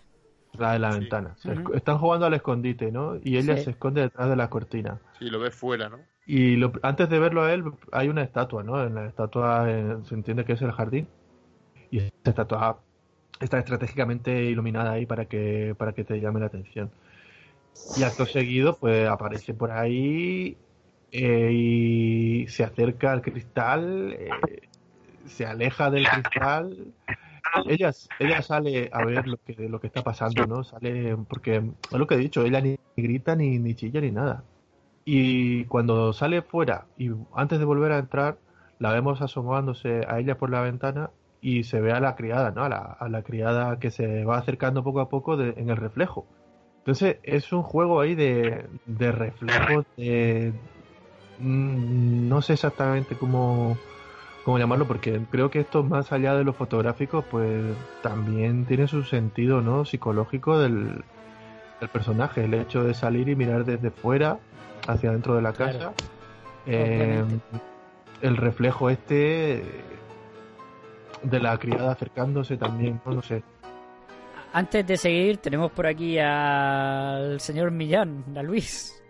La de la ventana. Están jugando al escondite, ¿no? Y ella Sí. se esconde detrás de la cortina. Sí, lo ves fuera, ¿no? Y lo- antes de verlo a él, hay una estatua, ¿no? En la estatua eh, se entiende que es el jardín. Y esta estatua está estratégicamente iluminada ahí para que, para que te llame la atención. Y acto seguido, pues aparece por ahí eh, y se acerca al cristal, eh, se aleja del cristal. Ella, ella sale a ver lo que, lo que está pasando, ¿no? Sale, porque es lo que he dicho, ella ni grita, ni, ni chilla, ni nada. Y cuando sale fuera y antes de volver a entrar, la vemos asomándose a ella por la ventana y se ve a la criada, ¿no? A la, a la criada que se va acercando poco a poco de- en el reflejo. Entonces es un juego ahí de, de reflejos, de... mm, No sé exactamente cómo, cómo llamarlo, porque creo que esto más allá de lo fotográfico, pues también tiene su sentido, ¿no? Psicológico del, del personaje, el hecho de salir y mirar desde fuera hacia dentro de la casa. Claro. Eh, el reflejo este de la criada acercándose también, no, No sé. Antes de seguir, tenemos por aquí al señor Millán, a Luis.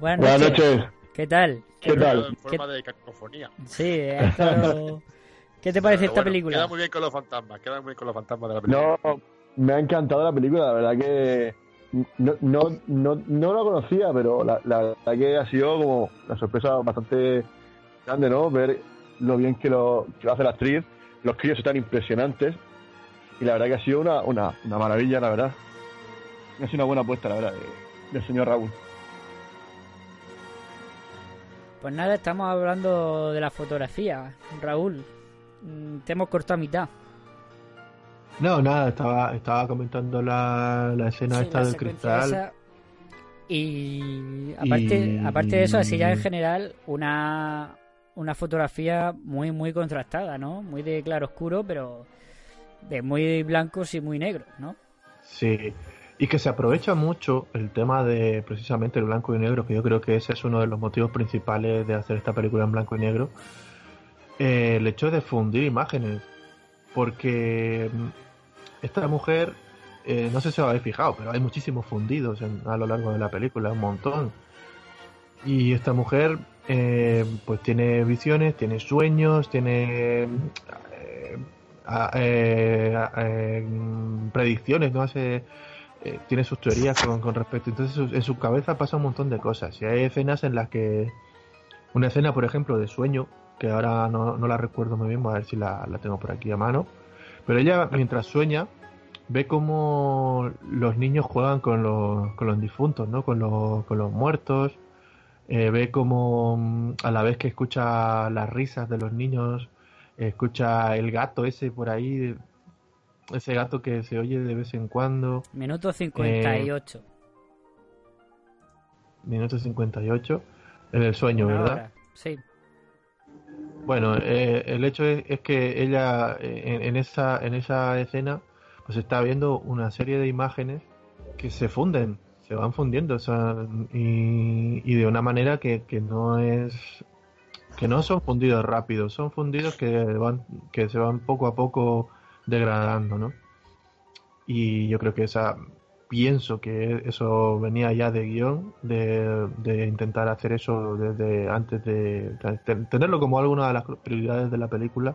Buenas Buenas noches. noches. ¿Qué tal? ¿Qué tal? En forma de cacofonía. Sí, estado- ¿qué te parece Pero esta bueno, película? Queda muy bien con los fantasmas, queda muy bien con los fantasmas de la película. No, me ha encantado la película, la verdad que no, no, no, no la conocía, pero la, la verdad que ha sido como una sorpresa bastante grande, ¿no? Ver lo bien que lo, que lo hace la actriz, los críos están impresionantes y la verdad que ha sido una, una, una maravilla, la verdad. Ha sido una buena apuesta, la verdad, de- del señor Raúl. Pues nada, estamos hablando de la fotografía. Raúl, mm, te hemos cortado a mitad. No, nada, estaba, estaba comentando la, la escena Sí, esta la del cristal. esa. Y aparte, Y- aparte de eso, así ya en general, una, una fotografía muy, muy contrastada, ¿no? Muy de claro oscuro, pero de muy blancos y muy negros, ¿no? Sí, y que se aprovecha mucho el tema de precisamente el blanco y negro, que yo creo que ese es uno de los motivos principales de hacer esta película en blanco y negro. Eh, el hecho de fundir imágenes, porque mm, esta mujer, eh, no sé si os habéis fijado, pero hay muchísimos fundidos en- a lo largo de la película, un montón. Y esta mujer, eh, pues tiene visiones, tiene sueños, tiene eh, eh, eh, predicciones, ¿no? Hace, tiene sus teorías con, respecto. Entonces, en su cabeza pasa un montón de cosas. Y hay escenas en las que. Una escena, por ejemplo, de sueño, que ahora no, no la recuerdo muy bien, voy a ver si la, la tengo por aquí a mano. Pero ella, mientras sueña, ve como los niños juegan con los, con los difuntos, ¿no? Con los, con los muertos. Eh, ve como mm, a la vez que escucha las risas de los niños, escucha el gato ese por ahí, ese gato que se oye de vez en cuando. Minuto 58. Eh, minuto 58. En el sueño, Una ¿verdad? hora, Sí. Bueno, eh, el hecho es, es que ella eh, en, en esa en esa escena pues está viendo una serie de imágenes que se funden, se van fundiendo, o sea, y, y de una manera que, que no es que no son fundidos rápido, son fundidos que van que se van poco a poco degradando, ¿no? Y yo creo que esa pienso que eso venía ya de guion, de, de intentar hacer eso desde antes de, de tenerlo como alguna de las prioridades de la película,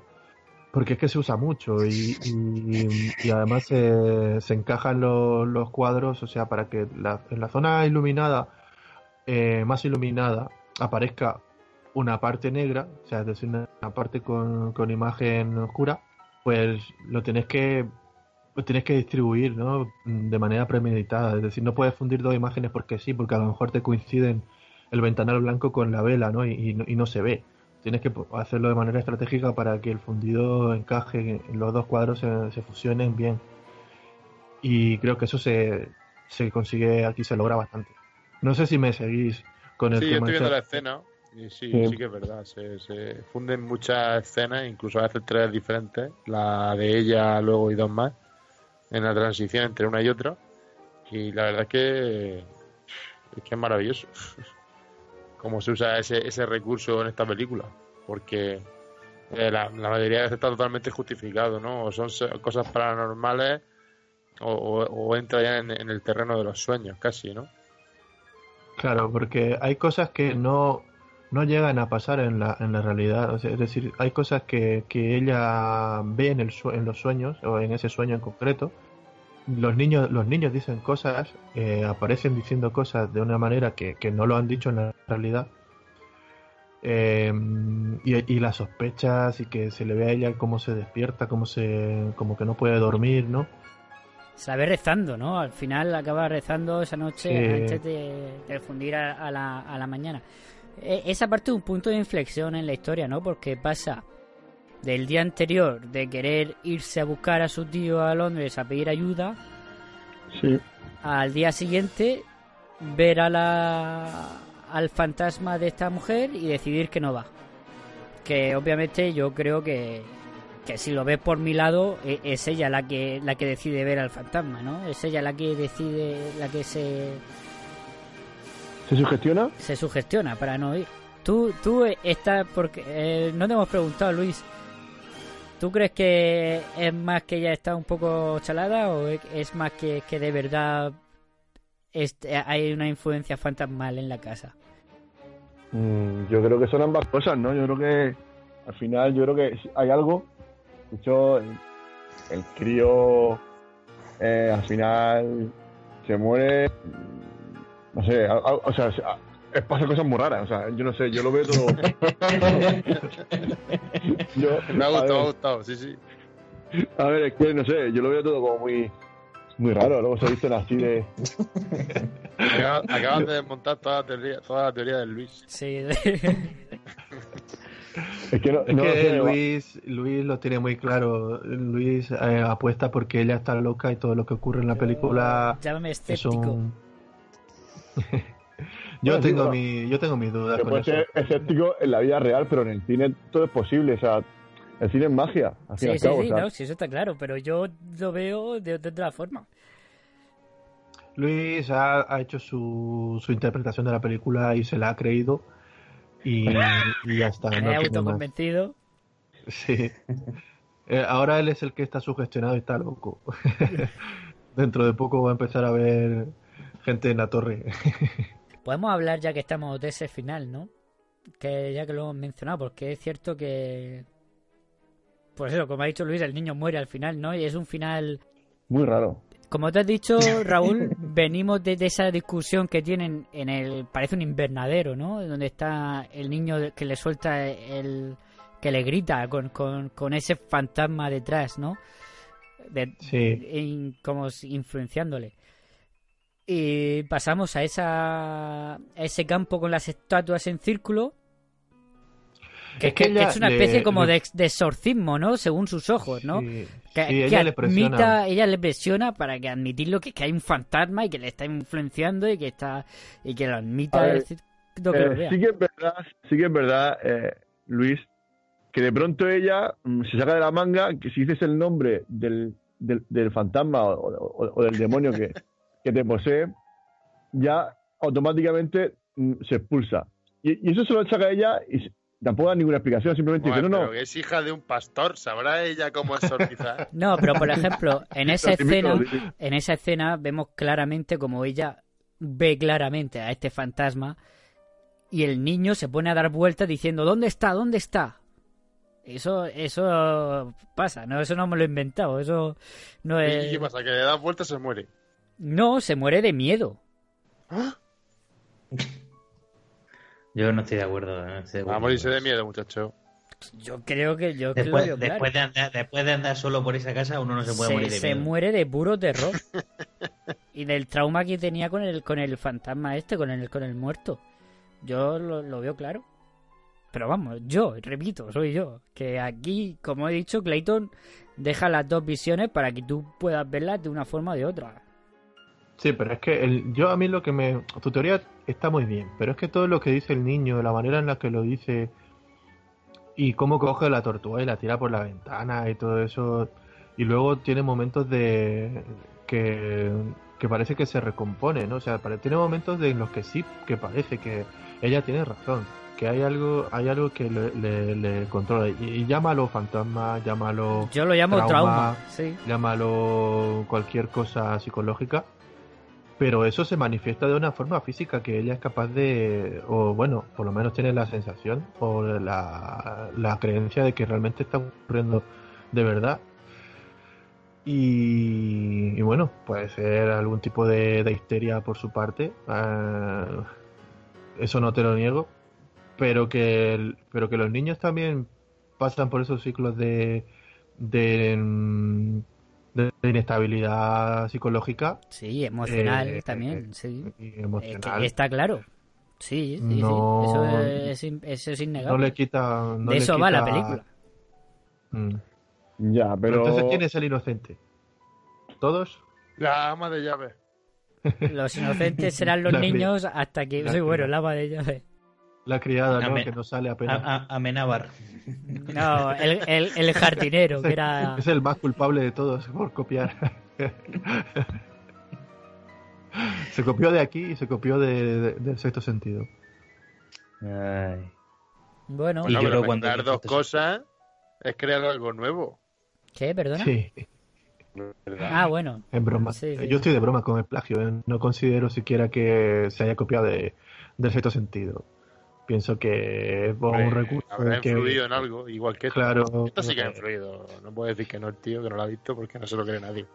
porque es que se usa mucho y, y, además se, encajan los, cuadros, o sea, para que la, en la zona iluminada, eh, más iluminada, aparezca una parte negra, o sea, es decir, una parte con, con imagen oscura, pues lo tenés que lo tienes que distribuir, ¿no? De manera premeditada. Es decir, no puedes fundir dos imágenes porque sí, porque a lo mejor te coinciden el ventanal blanco con la vela, ¿no? Y no, y no se ve. Tienes que hacerlo de manera estratégica para que el fundido encaje, los dos cuadros se, se fusionen bien. Y creo que eso se, se consigue aquí, se logra bastante. No sé si me seguís con el Sí, yo tema. estoy viendo este- la escena y sí, Sí. sí que es verdad. Se, se funden muchas escenas, incluso a veces tres diferentes. La de ella, luego y dos más, en la transición entre una y otra. Y la verdad es que es que es maravilloso cómo se usa ese, ese recurso en esta película. Porque eh, la, mayoría de veces está totalmente justificado, ¿no? O son cosas paranormales o, o- entra ya en, el terreno de los sueños, casi, ¿no? Claro, porque hay cosas que no, no llegan a pasar en la, en la realidad. O sea, es decir, hay cosas que, que ella ve en, el en los sueños, o en ese sueño en concreto. Los niños, los niños dicen cosas, eh, aparecen diciendo cosas de una manera que, que no lo han dicho en la realidad. Eh, y, y las sospechas y que se le ve a ella cómo se despierta, cómo se, como que no puede dormir, ¿no? Se la ve rezando, ¿no? Al final acaba rezando esa noche Sí. antes de, de fundir a, a la, a la mañana. E- esa parte es un punto de inflexión en la historia, ¿no? Porque pasa del día anterior de querer irse a buscar a su tío a Londres a pedir ayuda Sí. al día siguiente ver a la, al fantasma de esta mujer y decidir que no va. Que obviamente yo creo que, que si lo ves por mi lado e- es ella la que la que decide ver al fantasma, ¿no? Es ella la que decide, la que se, ¿Se sugestiona? se sugestiona para no ir. Tú, tú estás porque eh, no te hemos preguntado, Luis. ¿Tú crees que es más que ella está un poco chalada o es- más que, que de verdad este, hay una influencia fantasmal en la casa? Mm, yo creo que son ambas cosas, ¿no? Yo creo que al final, yo creo que hay algo. De hecho, el, crío eh, al final se muere. No sé, o sea, es, pasa cosas muy raras. O sea, yo no sé, yo lo veo todo. Yo- Me ha gustado, me ha gustado, sí, sí. A ver, es que no sé, yo lo veo todo como muy. Muy raro, luego se dicen así de. Acaban, acaban de desmontar toda la teoría, toda la teoría de Luis. Sí. Es que no, Es no que sé, va- Luis, Luis lo tiene muy claro. Luis eh, apuesta porque ella está loca y todo lo que ocurre en la película Llámame es escéptico. un... yo tengo mi, yo tengo mis dudas con puede eso. ser escéptico en la vida real, pero en el cine todo es posible. O sea, el cine es magia, al Sí, sí, cabo. sí, o sea. no, sí, eso está claro, pero yo lo veo de, de otra forma. Luis ha, ha hecho su, su interpretación de la película y se la ha creído y, y ya está. Me no he tiene más. autoconvencido. Sí. Eh, ahora él es el que está sugestionado y está loco. Dentro de poco va a empezar a ver gente en la torre. Podemos hablar ya que estamos de ese final, ¿no? Que ya que lo hemos mencionado, porque es cierto que. Pues eso, como ha dicho Luis, el niño muere al final, ¿no? Y es un final. Muy raro. Como te has dicho, Raúl, venimos de, de esa discusión que tienen en el. Parece un invernadero, ¿no? Donde está el niño que le suelta el. que le grita con, con, con ese fantasma detrás, ¿no? De- Sí. in- como influenciándole. Y pasamos a, esa, a ese campo con las estatuas en círculo. Que, Es que que- que ella es una le- especie como le- de, de exorcismo, ¿no? Según sus ojos, ¿no? Sí, que, sí, que ella le presiona. ella le presiona para que admitirlo que, que hay un fantasma y que le está influenciando y que está y que lo admita. Ver, lo Eh, vea. sí que es verdad, sí que es verdad, eh, Luis, que de pronto ella mm, se saca de la manga que si dices el nombre del, del, del fantasma o, o- o del demonio que, que te posee, ya automáticamente mm, se expulsa. Y, y eso se lo saca ella y tampoco da ninguna explicación, simplemente Bueno, dice, no, pero no, que es hija de un pastor, sabrá ella cómo exorcizar. No, pero por ejemplo, en esa escena, en esa escena vemos claramente como ella ve claramente a este fantasma y el niño se pone a dar vueltas diciendo ¿Dónde está? ¿Dónde está? Eso, eso pasa, no, eso no me lo he inventado, eso no ¿Y es. qué pasa? Que le das vueltas y se muere. No, se muere de miedo. Yo no estoy de acuerdo. no estoy de Va a morirse de miedo, muchacho. Yo creo que yo Después, claro. después, de andar, después de andar solo por esa casa, uno no se puede se, morir de se miedo. muere de puro terror. y del trauma que tenía con el, con el fantasma este, con el, con el muerto. Yo lo, lo veo claro. Pero vamos, yo, repito, soy yo. Que aquí, como he dicho, Clayton deja las dos visiones para que tú puedas verlas de una forma o de otra. Sí, pero es que el, yo a mí lo que me... Tu teoría está muy bien, pero es que todo lo que dice el niño, la manera en la que lo dice y cómo coge la tortuga y la tira por la ventana y todo eso, y luego tiene momentos de... que, que parece que se recompone, ¿no? O sea, tiene momentos de, en los que sí, que parece que ella tiene razón, que hay algo hay algo que le, le- le controla. Y, y llámalo fantasma, llámalo... Yo lo llamo trauma, sí. Llámalo cualquier cosa psicológica. Pero eso se manifiesta de una forma física que ella es capaz de, o bueno, por lo menos tiene la sensación o la, la creencia de que realmente está ocurriendo de verdad. Y, bueno, puede ser algún tipo de, de histeria por su parte. eh, eso no te lo niego. Pero que, pero que los niños también pasan por esos ciclos de, de, de inestabilidad psicológica. Sí, emocional Eh, también, sí. Es que emocional. está claro. Sí, sí, sí. Eso es, eso es innegable. no le quita. no de le eso va la película. Mm. ya, pero... Entonces, ¿quién es el inocente? ¿Todos? La ama de llaves. Los inocentes serán los La niños hasta que... la Sí, bueno, cri- lava de llave. La criada, ¿no? Que no sale apenas. A, a- Amenábar. No, el, el, el jardinero, que era... Es el más culpable de todos por copiar. se copió de aquí y se copió de, de- del sexto sentido. Ay. Bueno, Bueno, Y yo pero creo cuando- dos cosas es crear algo nuevo. ¿qué? ¿Perdona? Sí, ¿verdad? Ah, bueno. en broma. Sí, sí. Yo estoy de broma con el plagio. ¿eh? No considero siquiera que se haya copiado de, del sexto sentido. Pienso que es un recurso Habrá que- influido en algo, igual que esto. Claro. Esto sí que ha influido. No puedo decir que no el tío, que no lo ha visto, porque no se lo cree nadie.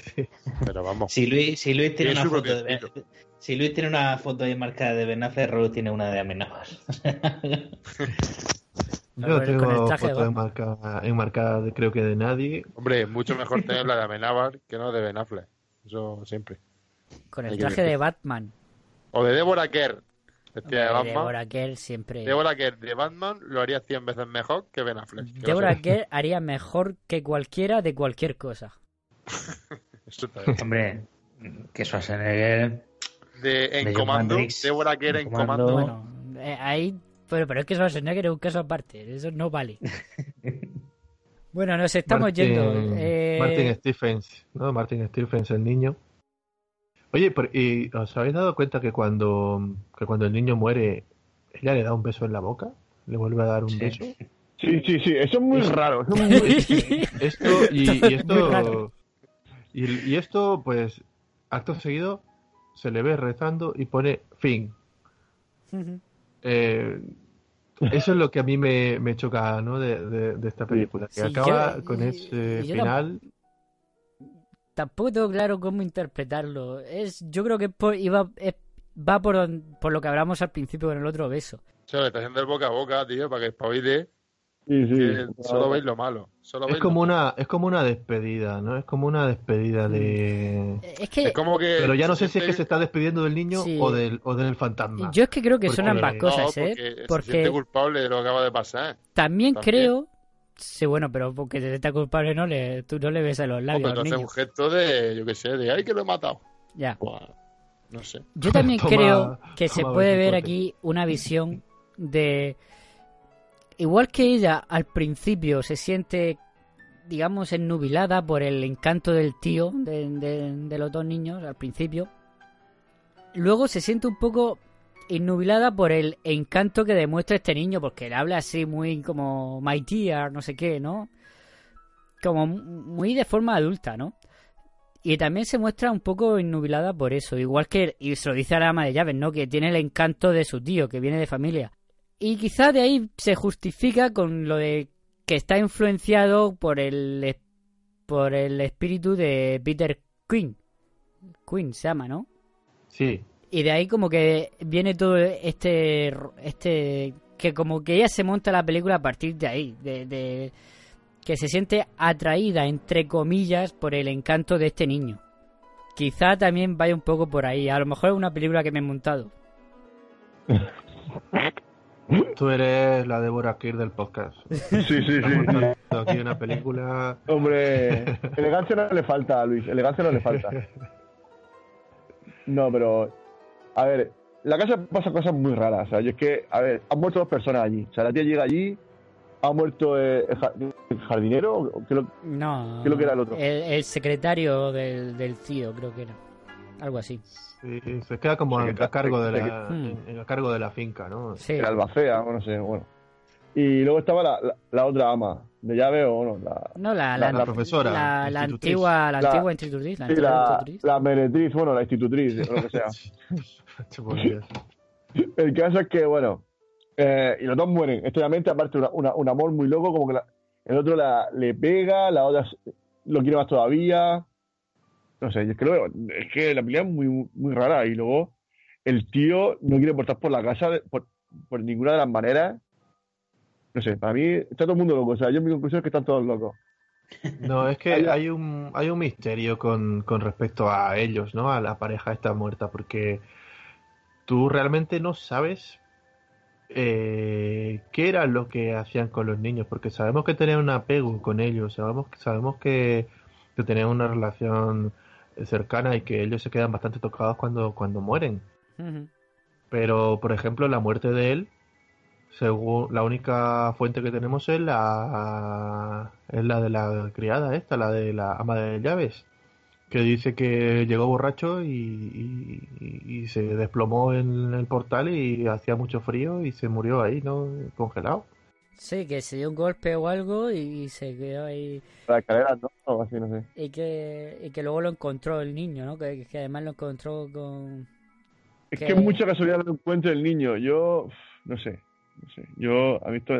Sí. Pero vamos. Si Luis, si Luis tiene una foto de estilo. si Luis tiene una foto ahí marcada de Ben Affleck, Raúl tiene una de Amenábar. Yo tengo foto Batman. enmarcada, enmarcada de- creo que de nadie. Hombre, mucho mejor tener la de Amenábar que no de Ben Affleck. Eso siempre. Con el traje de Batman. O de Deborah Kerr. Vestida de Batman. Deborah Kerr siempre... Deborah Kerr de Batman lo haría 100 veces mejor que Ben Affleck. Deborah. Kerr haría mejor que cualquiera de cualquier cosa. Eso. Hombre, que Schwarzenegger. De, en De John comando, Matrix. Deborah Kerr en En Comando. comando. Bueno, eh, ahí... Pero, pero es que Schwarzenegger es un caso aparte. Eso no vale. Bueno, nos estamos Martin- yendo. eh, Martin Stephens, ¿no? Martin Stephens, el niño. Oye, pero- ¿y os habéis dado cuenta que cuando, que cuando el niño muere, ella le da un beso en la boca? ¿Le vuelve a dar un Sí. beso? Sí, sí, sí, eso es muy raro. Eso es muy... Esto, y, esto, y, y esto, pues, acto seguido, se le ve rezando y pone fin. Eh, eso es lo que a mí me, me choca, ¿no? De, de- de esta película. Que Sí, acaba yo- con ese final. Tampoco tengo claro cómo interpretarlo. Es, yo creo que por- iba, es- va por, don- por lo que hablamos al principio con el otro beso. Se le está haciendo el boca a boca, tío, para que espabile. Sí, sí. Que solo veis lo malo. Solo Es como lo- una, es como una despedida, ¿no? Es como una despedida de. Es que Es como que. Pero ya no sé si es que se está despidiendo del niño Sí. o del, o del fantasma. yo es que creo que Porque- son ambas cosas, No, ¿eh? porque, se Porque siente culpable de lo que acaba de pasar. también también. creo... Sí, bueno, pero porque se está culpable no le, tú no le ves a los No, labios pero tú al haces niño. un gesto de, yo qué sé, de ay que lo he matado. Ya. Buah, no sé. Yo también Toma- creo que se puede ver aquí una visión de... Igual que ella al principio se siente, digamos, ennubilada por el encanto del tío de, de- de los dos niños al principio, luego se siente un poco ennubilada por el encanto que demuestra este niño, porque le habla así muy como my dear, no sé qué, ¿no? Como muy de forma adulta, ¿no? Y también se muestra un poco innubilada por eso, igual que, y se lo dice a la ama de llaves, ¿no? Que tiene el encanto de su tío, que viene de familia. Y quizá de ahí se justifica con lo de que está influenciado por el, por el espíritu de Peter Quinn. Quinn se llama, ¿no? Sí. Y de ahí como que viene todo este, este, que como que ella se monta la película a partir de ahí, de, de que se siente atraída, entre comillas, por el encanto de este niño. Quizá también vaya un poco por ahí, a lo mejor es una película que me he montado. Tú eres la Deborah Keir del podcast. Sí, sí, sí. Aquí una película. Hombre, elegancia no le falta a Luis, elegancia no le falta. No, pero. A ver, la casa pasa cosas muy raras. O sea, y es que, a ver, han muerto dos personas allí. O sea, la tía llega allí, ha muerto eh, el, ja- el jardinero. ¿o qué lo- No. ¿Qué es lo que era el otro? El, el secretario del, del CIO, creo que era. Algo así. Sí, se queda como Se a, queda- a cargo de se la, queda- en- en- a cargo de la finca, ¿no? Sí. El albacea, o no sé, bueno. Y luego estaba la, la, la otra ama, de llave o no, la, No, la, La- la, la profesora, La, antigua, la La- antigua institutriz. La sí, antigua la, institutriz. la meretriz, bueno, la institutriz, o lo que sea. El caso es que, bueno, eh, y los dos mueren. Extrañamente, aparte, una, una- un amor muy loco, como que la- el otro la, le pega, la otra lo quiere más todavía. No sé, es que lo es que la pelea es muy, muy rara. Y luego, el tío no quiere portar por la casa de- por, por ninguna de las maneras. No sé, para mí está todo el mundo loco. O sea, yo mi conclusión es que están todos locos. No, es que Hay- hay un, hay un misterio con, con respecto a ellos, ¿no? A la pareja esta muerta, porque tú realmente no sabes eh, qué era lo que hacían con los niños, porque sabemos que tenían un apego con ellos, sabemos, sabemos que, que tenían una relación cercana y que ellos se quedan bastante tocados cuando, cuando mueren. Pero, por ejemplo, la muerte de él, según la única fuente que tenemos es la, es la de la criada esta, la de la ama de llaves, que dice que llegó borracho y, y- se desplomó en el portal y hacía mucho frío y se murió ahí, ¿no? Congelado. Sí, que se dio un golpe o algo y se quedó ahí. La escalera, ¿no? O así, no sé. Y que, y que luego lo encontró el niño, ¿no? Que, que además lo encontró con. Es Que- que mucha casualidad lo encuentro el niño. Yo, no sé, no sé. Yo, a mí esto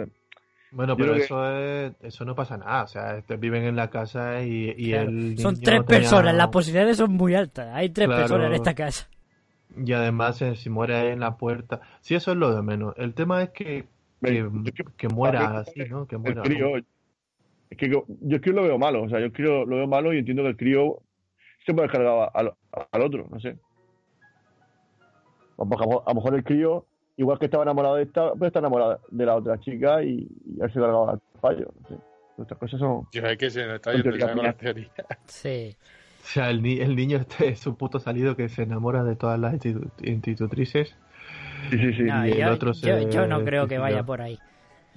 Bueno, pero que- eso es, eso no pasa nada, o sea, este- viven en la casa y, y Claro. el Son niño tres personas, las posibilidades son muy altas. Hay tres Claro. personas en esta casa. Y además, eh, si muere en la puerta. Sí, eso es lo de menos. El tema es que, que, muera así, ¿no? Que el muera. crío, es que yo, yo el crío lo veo malo, o sea, yo el crío lo veo malo y entiendo que el crío se puede descargar al, al otro, no sé. Lo- a lo mejor el crío, igual que estaba enamorado de esta, pues está enamorado de la otra chica y, y él se cargaba al fallo, no sé. Estas cosas son... Tío, es que se nos está yendo con las mías. teorías. Sí. O sea, el, ni- el niño este es un puto salido que se enamora de todas las institu- institutrices. Sí, sí, sí. No, y el yo, otro yo- se yo no creo que vaya por ahí.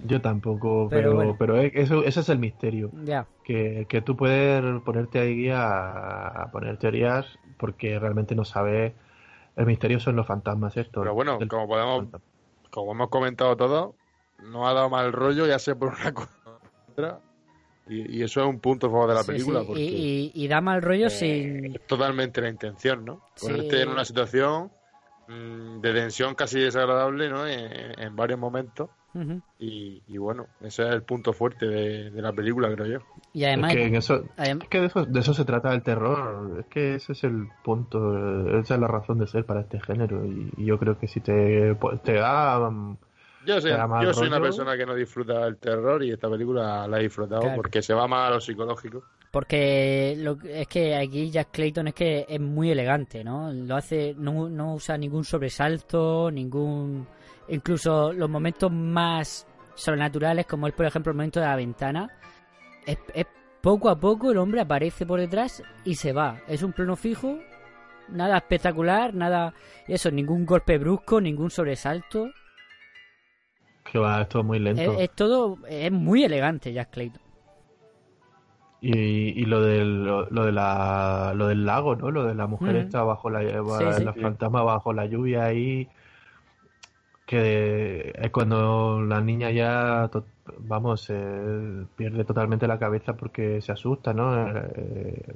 Yo tampoco, Pero pero, bueno. pero es- eso, ese es el misterio. Ya. Que, que tú puedes ponerte ahí a, a poner teorías porque realmente no sabes. El misterio son los fantasmas estos. Pero bueno, como podemos, como hemos comentado todo, no ha dado mal rollo, ya sea por una cosa o por otra. Y, y eso es un punto a favor de la Sí, película, sí, porque Y, y- y da mal rollo eh, sin. es totalmente la intención, ¿no? Sí. Ponerte en una situación mm, de tensión casi desagradable, ¿no? En, en varios momentos. Y, y bueno, ese es el punto fuerte de, de la película, creo yo. Y además. es que, en eso, adem- es que de, eso, de eso se trata el terror. Es que ese es el punto, esa es la razón de ser para este género. Y, y yo creo que si te, pues, te da mm, Yo soy, te da mal yo soy una persona que no disfruta del terror y esta película la he disfrutado Claro. porque se va más a lo psicológico. Porque lo, es que aquí Jack Clayton es que es muy elegante, ¿no? Lo hace, no, no usa ningún sobresalto, ningún... Incluso los momentos más sobrenaturales, como es por ejemplo el momento de la ventana, es, es poco a poco el hombre aparece por detrás y se va. Es un plano fijo, nada espectacular, nada... Eso, ningún golpe brusco, ningún sobresalto. Que va, esto es muy lento. Es, es todo, es muy elegante Jack Clayton. Y, y lo del lo, lo de la lo del lago, ¿no? Lo de la mujer Mm. esta bajo la, Sí, sí. la fantasma bajo la lluvia ahí que es cuando la niña ya vamos eh, pierde totalmente la cabeza porque se asusta, ¿no? Eh,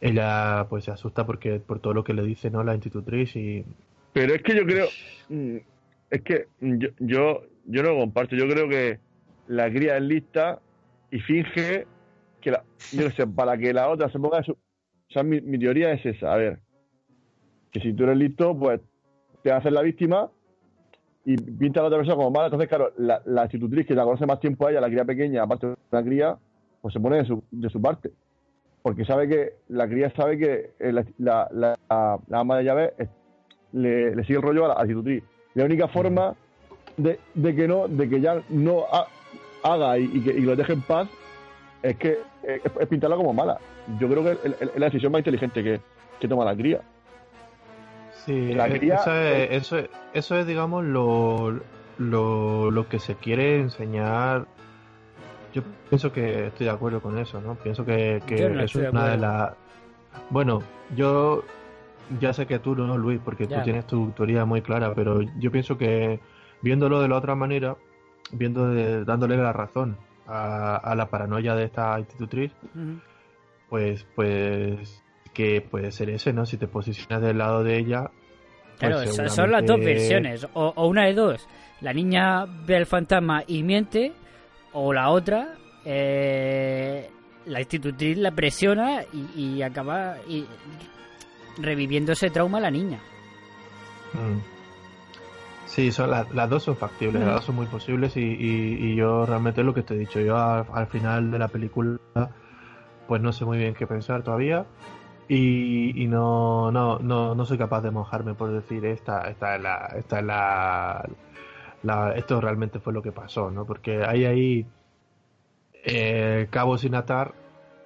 ella pues se asusta porque por todo lo que le dice, ¿no? La institutriz y Pero es que yo creo. mm, Es que yo, yo, yo no lo comparto. Yo creo que la cría es lista y finge que la. Yo no sé, para que la otra se ponga. Su, o sea, mi, mi teoría es esa. A ver. Que si tú eres listo, pues te haces la víctima y pinta a la otra persona como mala. Entonces, claro, la, la institutriz que la conoce más tiempo a ella, la cría pequeña, aparte de una cría, pues se pone de su, de su parte. Porque sabe que. La cría sabe que eh, la, la, ama de llave es- le, sigue el rollo a la, a institutriz. La única forma de, de que no, de que ya no ha- haga y, que y lo deje en paz es que es, es pintarla como mala. Yo creo que es- es la decisión más inteligente que, que toma la cría. Sí, La eh, cría- eso, es, eso, es, eso es, digamos, lo, lo, lo que se quiere enseñar. Yo pienso que estoy de acuerdo con eso, ¿no? Pienso que, que no es una de las... Bueno, yo ya sé que tú no, Luis, porque Ya. tú tienes tu teoría muy clara, pero yo pienso que viéndolo de la otra manera, viendo de- dándole la razón a, a la paranoia de esta institutriz, pues, pues que puede ser ese, ¿no? Si te posicionas del lado de ella. Pues Claro, son- son las dos versiones. O, o una de dos. La niña ve al fantasma y miente. O la otra, eh, la institutriz la presiona y, y acaba y- reviviendo ese trauma a la niña. Mm. Sí, son las, las dos son factibles, Mm. las dos son muy posibles y, y- y yo realmente es lo que te he dicho, yo al, al final de la película pues no sé muy bien qué pensar todavía y, y no, no, no, no soy capaz de mojarme por decir esta, esta es la, esta es la, la- esto realmente fue lo que pasó, ¿no? Porque hay ahí eh, cabos sin atar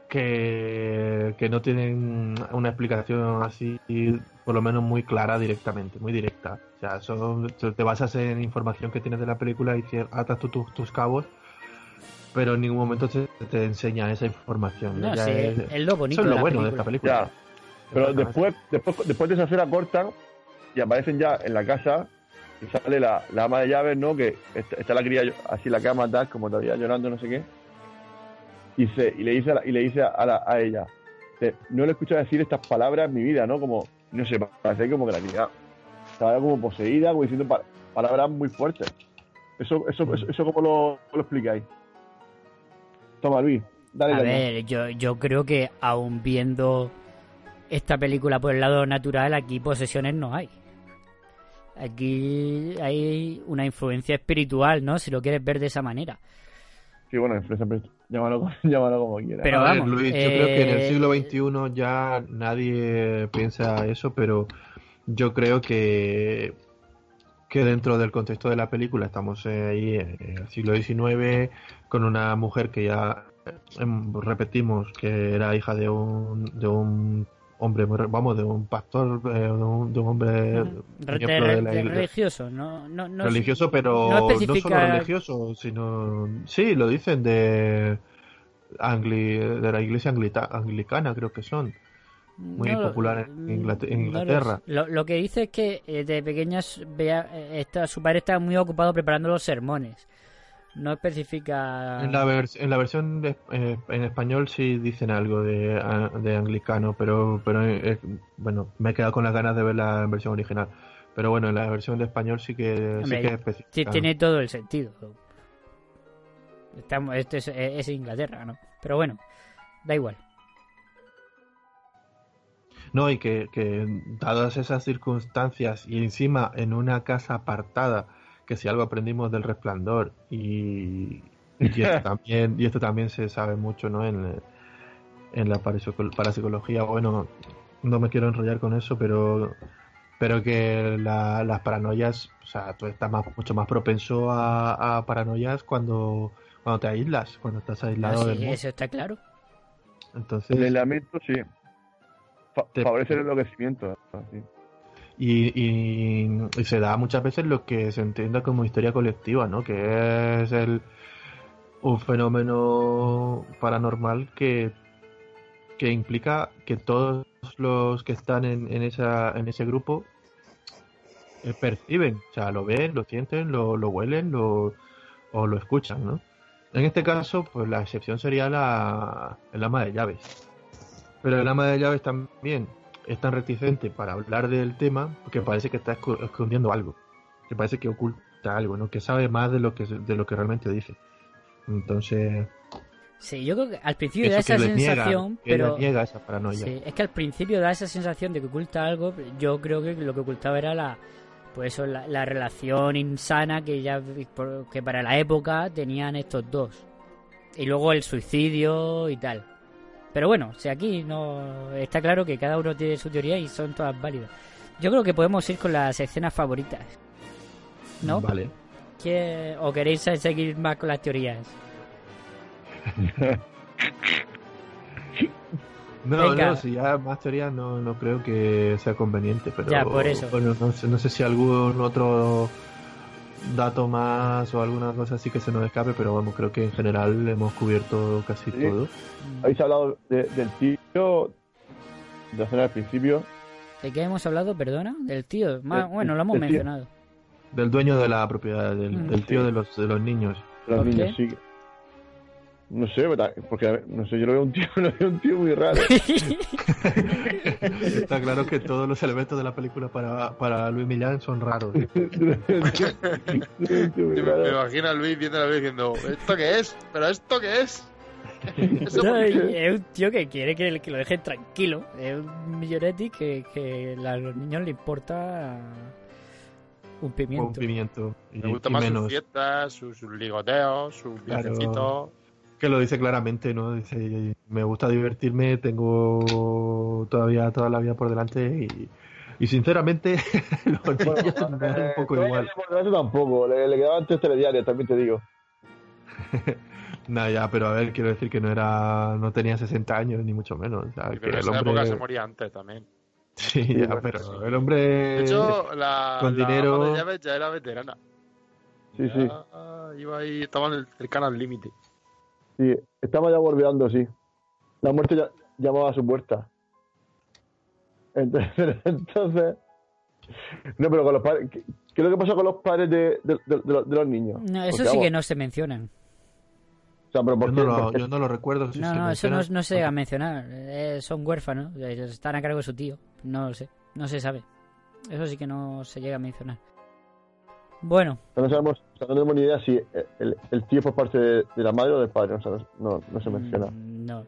que, que no tienen una explicación así, por lo menos muy clara directamente, muy directa. O sea, son, te basas en información que tienes de la película y atas tú tus, tus cabos, pero en ningún momento te, te enseña esa información. ¿no? No, Ya sí, es- es lo bonito eso es lo bueno de esta película. Ya. Pero después, después, después de esa escena cortan y aparecen ya en la casa y sale la, la ama de llaves, ¿no? Que está, está la cría así en la cama, tal, como todavía llorando, no sé qué. Y, se, y le dice, a la- y le dice a, la- a ella, "Te- no le he escuchado decir estas palabras en mi vida, ¿no? Como, no sé, parece como que la cría estaba como poseída, como diciendo pa- palabras muy fuertes. Eso, eso, eso, eso ¿cómo lo, lo explicáis? Toma, Luis, dale, A dale. ver, yo, yo creo que aún viendo esta película por el lado natural, aquí posesiones no hay. Aquí hay una influencia espiritual, ¿no? Si lo quieres ver de esa manera. Sí, bueno, influencia, llámalo, llámalo como quieras. Pero A ver, vamos, Luis, yo eh, creo que en el siglo XXI ya nadie piensa eso, pero yo creo que, que dentro del contexto de la película estamos eh, ahí en el siglo XIX con una mujer que ya em, repetimos que era hija de un, de un hombre, vamos, de un pastor, eh, de, un, de un hombre de- de la religioso, no, no, no religioso, pero no no, especifica- solo religioso, sino sí, lo dicen de Angli- de la iglesia anglita- anglicana, creo que son, muy No, popular en, no Inglaterra. lo, lo, lo que dice es que eh, de pequeñas vea, eh, esta- su padre estaba muy ocupado preparando los sermones. No especifica. En la, vers- en la versión de- eh, en español sí dicen algo de, anglicano, pero, pero eh, bueno, me he quedado con las ganas de ver la versión original. Pero bueno, en la versión de español sí que, sí que especifica. tiene todo el sentido. Estamos, esto es, es Inglaterra, ¿no? Pero bueno, da igual. No, y que, que dadas esas circunstancias y encima en una casa apartada que si algo aprendimos del resplandor y, y esto también y esto también se sabe mucho no en, en la parapsico- parapsicología bueno no me quiero enrollar con eso pero pero que la- las paranoias o sea tú estás más, mucho más propenso a, a paranoias cuando cuando te aíslas cuando estás aislado Ah, sí, del mundo eso está claro. entonces El aislamiento, sí. Fa- Te- favorece el enloquecimiento. Y, y- y se da muchas veces lo que se entiende como histeria colectiva, ¿no? Que es el, un fenómeno paranormal que, que implica que todos los que están en, en, esa, en ese grupo eh, perciben, o sea, lo ven, lo sienten, lo, lo huelen lo, o lo escuchan, ¿no? En este caso, pues la excepción sería la, el ama de llaves. Pero el ama de llaves también es tan reticente para hablar del tema porque parece que está escondiendo algo. Que parece que oculta algo, ¿no? Que sabe más de lo que, de lo que realmente dice. Entonces, Sí, yo creo que al principio da esa que niega, sensación, que ella pero niega esa paranoia. sí, es que al principio da esa sensación de que oculta algo. Yo creo que lo que ocultaba era la, pues eso, la, la relación insana que ya que para la época tenían estos dos y luego el suicidio y tal. Pero bueno, si aquí no está claro que cada uno tiene su teoría y son todas válidas. Yo creo que podemos ir con las escenas favoritas, ¿no? Vale. ¿Qué- ¿O queréis seguir más con las teorías? No, Venga. no, si ya más teorías no, no creo que sea conveniente, pero Ya, por eso. bueno, no sé, no sé si algún otro dato más o alguna cosa así que se nos escape, pero vamos, creo que en general hemos cubierto casi Sí. todo. Habéis hablado de- del tío, de escena al principio. ¿De qué hemos hablado, perdona? Del tío. El- bueno, lo hemos tío. mencionado. Del dueño de la propiedad, del, Mm. del tío de los, de los niños. Los ¿Por niños, qué? sí. No sé, ¿verdad? porque no sé, yo lo veo un tío, lo veo un tío muy raro. Está claro que todos los elementos de la película para, para Luis Millán son raros. Un un Me, imagino a Luis viendo la vez diciendo, ¿esto qué es? ¿Pero esto qué es? ¿Eso No, por es un tío que quiere que, que lo dejen tranquilo. Es un millonetti que, que a los niños le importa un Un pimiento. Y, Me gusta y más menos. sus fiestas, sus, sus ligoteos, sus Claro. viajecitos. Que lo dice claramente, ¿no? Dice, me gusta divertirme, tengo todavía toda la vida por delante y, y sinceramente los niños me dan un poco Eh, igual. eso tampoco, le, le quedaban tres telediarios, también te digo. Nada, ya, pero a ver, quiero decir que no era, no tenía 60 años, ni mucho menos. O sea, que en el esa hombre... época se moría antes también. Sí, ya, bueno, pero sí. el hombre... De hecho, la, con la dinero- de llaves ya era veterana. Sí, sí. Ya iba ahí, estaba cercana al límite. Sí, estamos ya bordeando, sí. La muerte ya llamaba a su puerta. Entonces, entonces no, pero con los padres, ¿qué, qué es lo que pasó con los padres de, de- de- de los, de los niños? No, eso Porque, sí vamos, que no se mencionan. O sea, pero ¿por Yo qué? no, lo, no lo recuerdo. si No, se no, eso no se llega a mencionar. Eh, son huérfanos, eh, están a cargo de su tío. No lo sé, no se sabe. Eso sí que no se llega a mencionar. Bueno, O sea, no sabemos, o sea, no tenemos ni idea si el, el tío es por parte de, de la madre o del padre, o sea, no, se menciona. mm, no.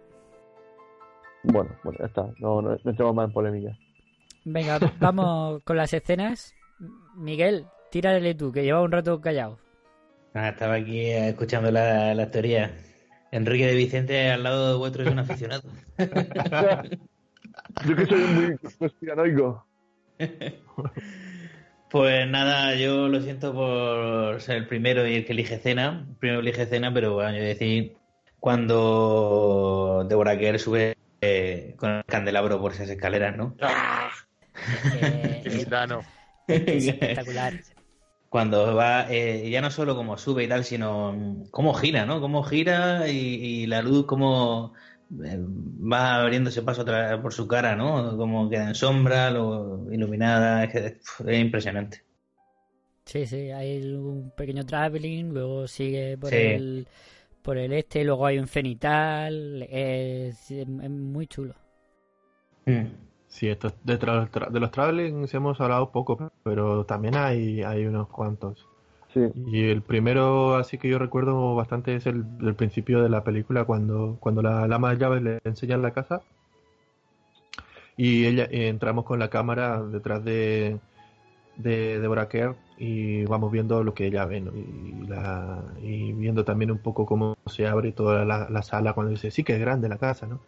Bueno, bueno, ya está, no, no, más en polémica. Venga, vamos con las escenas. Miguel, tírale tú, que lleva un rato callado. Ah, estaba aquí escuchando la, la teoría. Enrique de Vicente al lado de vuestro es un aficionado. Yo que soy muy conspiranoico. Pues nada, yo lo siento por ser el primero y el que elige cena. El primero elige cena, pero bueno, yo decir, cuando Deborah Kerr sube eh, con el candelabro por esas escaleras, ¿no? Eh, es espectacular. Cuando va, eh, ya no solo como sube y tal, sino mm, cómo gira, ¿no? Cómo gira y, y la luz cómo va abriéndose paso otra- por su cara, ¿no? Como queda en sombra, lo iluminada, es, que, pf, es impresionante. Sí, sí, hay un pequeño traveling, luego sigue por Sí. el por el este, luego hay un cenital, es, es muy chulo. Mm. Sí, esto, de, tra- de los travelings hemos hablado poco, pero también hay, hay unos cuantos. Y el primero, así que yo recuerdo bastante, es el, el principio de la película, cuando, cuando la lama de llaves le enseñan la casa. Y ella y entramos con la cámara detrás de, de Kerr y vamos viendo lo que ella ve, ¿no? Y, la, y viendo también un poco cómo se abre toda la, la sala cuando dice, sí que es grande la casa, ¿no?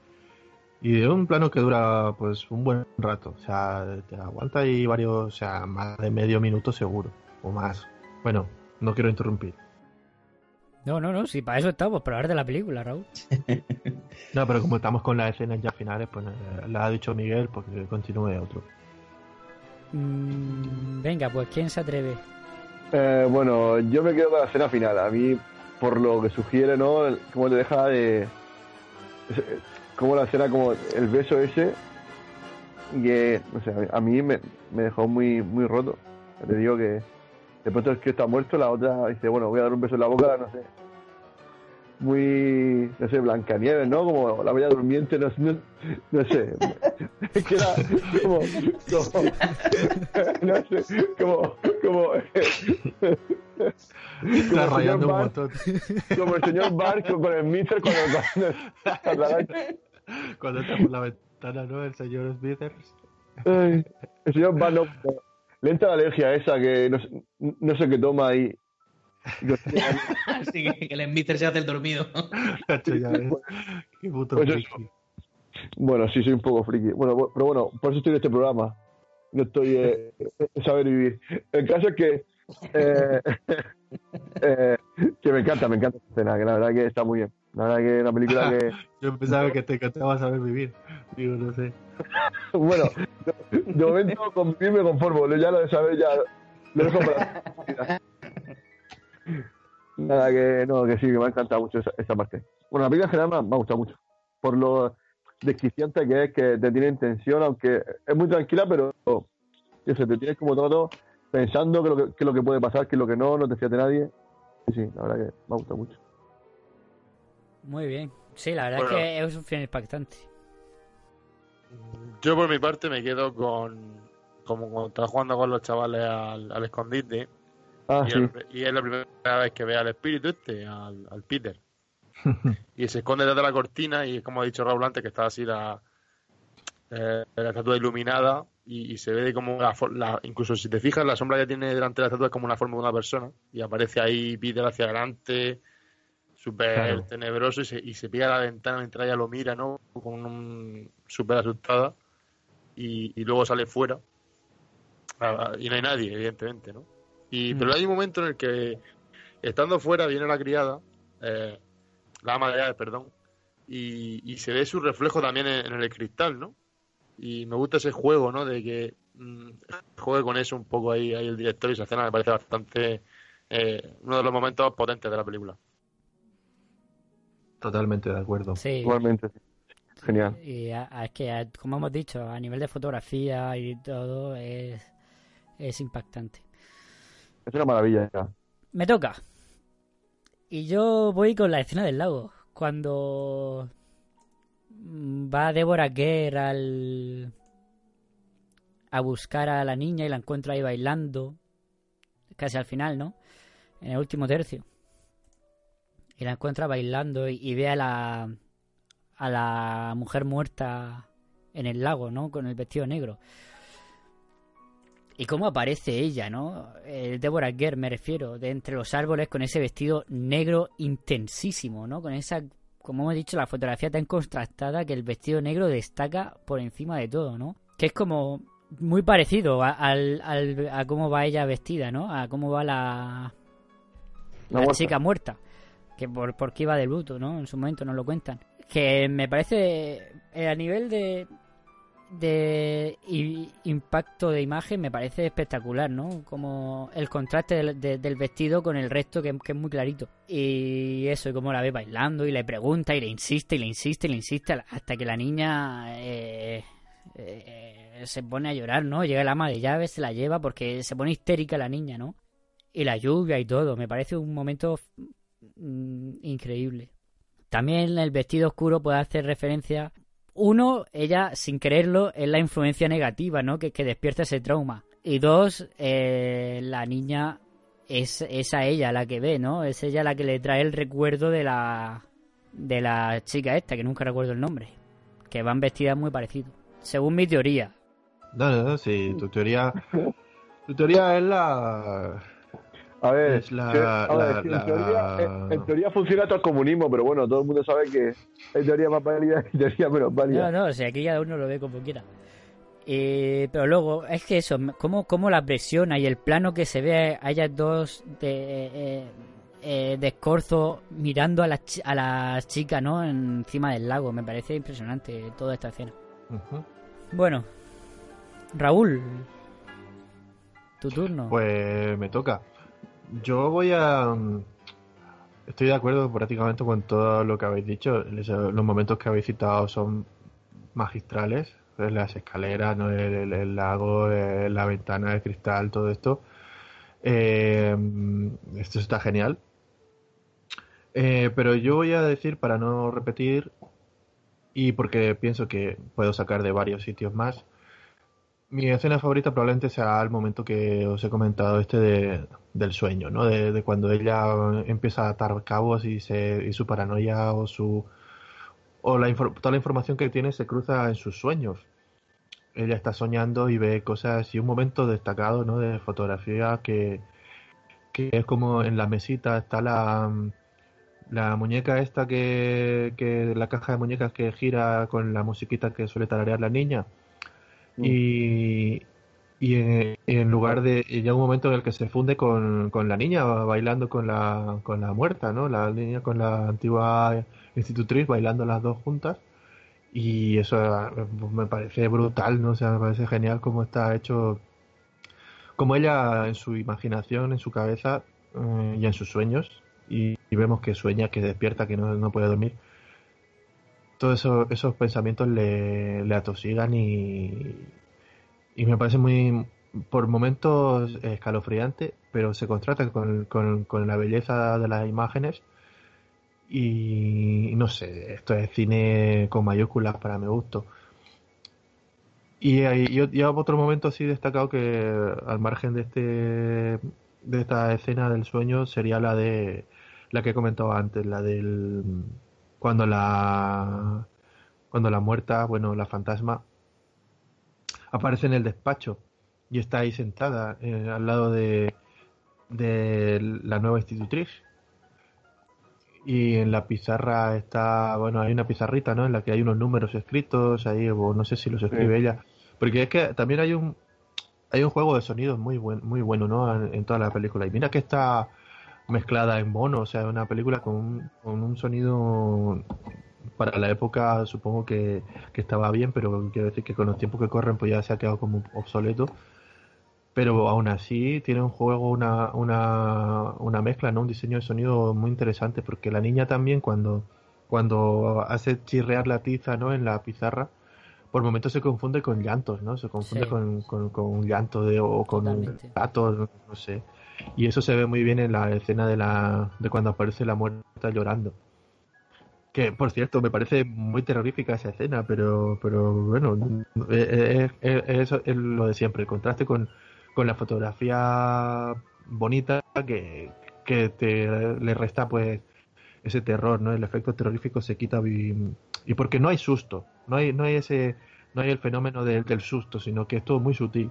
Y de un plano que dura pues un buen rato, o sea, te aguanta ahí varios, o sea, más de medio minuto seguro, o más. Bueno, no quiero interrumpir. No, no, no, si para eso estamos, para hablar de la película, Raúl. no, pero como estamos con las escenas ya finales, pues eh, la ha dicho Miguel, porque continúe otro. Mm, venga, pues ¿quién se atreve? Eh, bueno, yo me quedo con la escena final. A mí, por lo que sugiere, ¿no? Cómo te deja de... Como la escena, como el beso ese, que, no sé, a mí me, me dejó muy, muy roto. Te digo que de pronto es que está muerto, la otra dice, bueno, voy a dar un beso en la boca, no sé. Muy, no sé, Blancanieves, ¿no? Como la bella durmiente, no, no, no sé. Es que era como, como no sé, como, como, Está rayando un montón. Como el señor Barco con el Mister cuando, cuando, por la ventana, ¿no? El señor Smithers. el señor Barco Lenta la alergia esa que no, no sé qué toma ahí. Así que el Smithers se hace el dormido. Qué puto Pues friki. Bueno, sí, soy un poco friki. Bueno, pero bueno, por eso estoy en este programa. No estoy eh, en saber vivir. El caso es que. Eh, eh, que me encanta, me encanta esta escena, que la verdad que está muy bien. La verdad que una película que. Yo pensaba que te encantaba saber vivir. Digo, no sé. bueno, de, de momento con vivir me conformo. Ya lo de saber ya. Lo dejo para. Nada, que no, que sí, que me ha encantado mucho esa, esa parte. Bueno, la película en general me, me ha gustado mucho. Por lo desquiciante que es, que te tiene en tensión, aunque es muy tranquila, pero yo sé, te tienes como todo pensando qué es lo que, lo que puede pasar, qué es lo que no, no te fías de nadie. Sí, sí, la verdad que me ha gustado mucho. Muy bien. Sí, la verdad Bueno. es que es un final impactante. Yo por mi parte me quedo con como cuando estás jugando con los chavales al, al escondite Ah, y, sí. el- y es la primera vez que ve al espíritu este, al, al Peter. y se esconde detrás de la cortina y como ha dicho Raúl antes que está así la, eh, la estatua iluminada y, y se ve como la, for- la- incluso si te fijas la sombra que tiene delante de la estatua es como una forma de una persona y aparece ahí Peter hacia adelante súper Claro. tenebroso y se, y se pega a la ventana mientras ella lo mira ¿no? con un súper asustada y, y luego sale fuera Ah, y no hay nadie evidentemente ¿no? y Mm. pero hay un momento en el que estando fuera viene la criada eh, la ama de llaves, perdón y, y se ve su reflejo también en, en el cristal ¿no? y me gusta ese juego ¿no? de que mm, juegue con eso un poco ahí, ahí el director y esa escena me parece bastante eh, uno de los momentos potentes de la película Totalmente de acuerdo. Sí. Igualmente. Genial. Y a- a- es que, a- como hemos dicho, a nivel de fotografía y todo, es, es impactante. Es una maravilla ya. Me toca. Y yo voy con la escena del lago. Cuando mm, va Deborah Kerr al... a buscar a la niña y la encuentra ahí bailando. Casi al final, ¿no? En el último tercio. Y la encuentra bailando y, y ve a la... a la mujer muerta en el lago, ¿no? Con el vestido negro. Y cómo aparece ella, ¿no? Eh, Deborah Kerr, me refiero, de entre los árboles con ese vestido negro intensísimo, ¿no? Con esa, como hemos dicho, la fotografía tan contrastada que el vestido negro destaca por encima de todo, ¿no? Que es como muy parecido a, al, al- a cómo va ella vestida, ¿no? A cómo va la, La chica muerta. Que por, porque iba de luto, ¿no? En su momento nos lo cuentan. Que me parece, eh, a nivel de, de impacto de imagen, me parece espectacular, ¿no? Como el contraste del, de- del vestido con el resto, que, que es muy clarito. Y eso, y cómo la ve bailando, y le pregunta, y le insiste, y le insiste, y le insiste, hasta que la niña eh, eh, se pone a llorar, ¿no? Llega el ama de llaves, se la lleva porque se pone histérica la niña, ¿no? Y la lluvia y todo, me parece un momento mm, increíble. También el vestido oscuro puede hacer referencia. Uno, ella sin quererlo es la influencia negativa, ¿no? Que, que despierta ese trauma. Y dos, eh, la niña es, es a ella la que ve, ¿no? Es ella la que le trae el recuerdo de la de la chica esta, que nunca recuerdo el nombre. Que van vestidas muy parecido. Según mi teoría. No, no, no, sí, tu teoría Tu teoría es la. A ver, Es la- que- a ver, la- que la- en, teoría, en- en teoría funciona todo el comunismo, pero bueno, todo el mundo sabe que hay teoría más válida y teoría menos válida. No, no, o sea, aquí cada uno lo ve como quiera. Eh, pero luego, es que eso, cómo, cómo la presiona y el plano que se ve a ellas dos de, eh, eh, de escorzo mirando a las a las chicas, ¿no? Encima del lago, me parece impresionante toda esta escena. Bueno, Raúl, tu turno. Pues me toca. Yo voy a. mm, Estoy de acuerdo prácticamente con todo lo que habéis dicho. Los momentos que habéis citado son magistrales. Las escaleras, ¿no? el lago, eh, la ventana de cristal, todo esto. Eh, mm, esto está genial. Eh, pero yo voy a decir, para no repetir, y porque pienso que puedo sacar de varios sitios más, mi escena favorita probablemente sea el momento que os he comentado, este de, del sueño, ¿no? De, de cuando ella empieza a atar cabos y, se, y su paranoia o su o la toda la información que tiene se cruza en sus sueños. Ella está soñando y ve cosas y un momento destacado, ¿no? De fotografía que, que es como en la mesita está la, la muñeca esta que, que la caja de muñecas que gira con la musiquita que suele tararear la niña y, y en, lugar de llega un momento en el que se funde con, con la niña bailando con la con la muerta no la niña con la antigua institutriz bailando las dos juntas. Y eso eh, me parece brutal no o sea me parece genial cómo está hecho como ella en su imaginación en su cabeza eh, y en sus sueños y, y vemos que sueña que despierta que no, no puede dormir todos eso- esos pensamientos le, le atosigan y, y me parece muy, por momentos, escalofriante, pero se contrasta con, con- con la belleza de las imágenes y no sé, esto es cine con mayúsculas para mi gusto. Y hay otro momento así destacado que al margen de este de esta escena del sueño sería la de la que he comentado antes, la del cuando la cuando la muerta, bueno, la fantasma aparece en el despacho y está ahí sentada eh, al lado de de la nueva institutriz y en la pizarra está, bueno, hay una pizarrita, ¿no? En la que hay unos números escritos ahí, o no sé si los escribe Sí. ella. Porque es que también hay un hay un juego de sonidos muy buen, muy bueno, ¿no? En, en toda la película. Y mira que está mezclada en mono, o sea, una película con un, con un sonido para la época supongo que, que estaba bien, pero quiero decir que con los tiempos que corren pues ya se ha quedado como obsoleto. Pero aún así tiene un juego, una, una, una mezcla, ¿no? Un diseño de sonido muy interesante, porque la niña también cuando, cuando hace chirrear la tiza, ¿no? En la pizarra, por momentos se confunde con llantos, ¿no? Se confunde Sí. con, con, con un llanto de, o con Totalmente. un gato, no, no sé. Y eso se ve muy bien en la escena de, la, de cuando aparece la muerta llorando. Que, por cierto, me parece muy terrorífica esa escena, pero, pero bueno, es, es- es- es lo de siempre, el contraste con, con la fotografía bonita que, que te le resta pues ese terror, ¿no? El efecto terrorífico se quita y, y porque no hay susto, no hay, no hay ese, no hay el fenómeno del- del susto, sino que es todo muy sutil.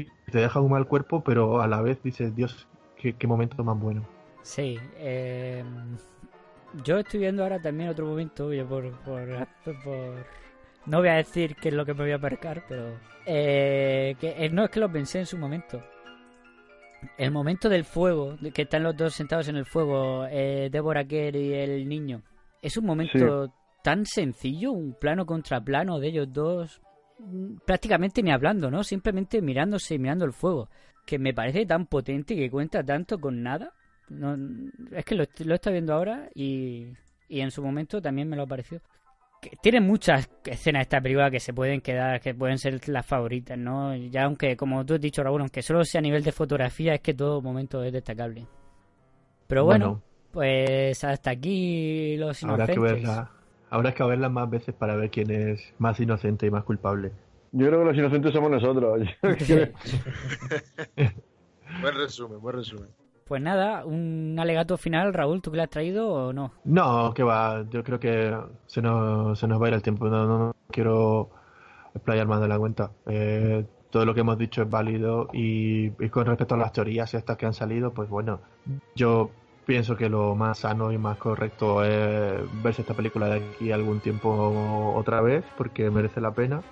Y te deja un mal cuerpo, pero a la vez dices, Dios, qué, qué momento más bueno. Sí, eh, yo estoy viendo ahora también otro momento, yo por, por, por- No voy a decir qué es lo que me voy a percar, pero... eh, que, eh, no, es que lo pensé en su momento. El momento del fuego, que están los dos sentados en el fuego, eh, Deborah Kerr y el niño. Es un momento tan sencillo, un plano contra plano de ellos dos, prácticamente ni hablando, ¿no? Simplemente mirándose y mirando el fuego. Que me parece tan potente y que cuenta tanto con nada. No, es que lo, lo está viendo ahora y, y en su momento también me lo ha parecido. Que tiene muchas escenas esta película que se pueden quedar, que pueden ser las favoritas, ¿no? Ya aunque, como tú has dicho, Raúl, aunque solo sea a nivel de fotografía, es que todo momento es destacable. Pero bueno, pues hasta aquí los habrá inocentes. que verla, habrá que verla más veces para ver quién es más inocente y más culpable. Yo creo que los inocentes somos nosotros. Buen resumen, buen resumen. Pues nada, un alegato final, Raúl, ¿tú que le has traído o no? No, que va, yo creo que se nos, se nos va a ir el tiempo, no, no, no quiero explayar más de la cuenta. Eh, todo lo que hemos dicho es válido y, y con respecto a las teorías estas que han salido, pues bueno, yo pienso que lo más sano y más correcto es verse esta película de aquí algún tiempo otra vez porque merece la pena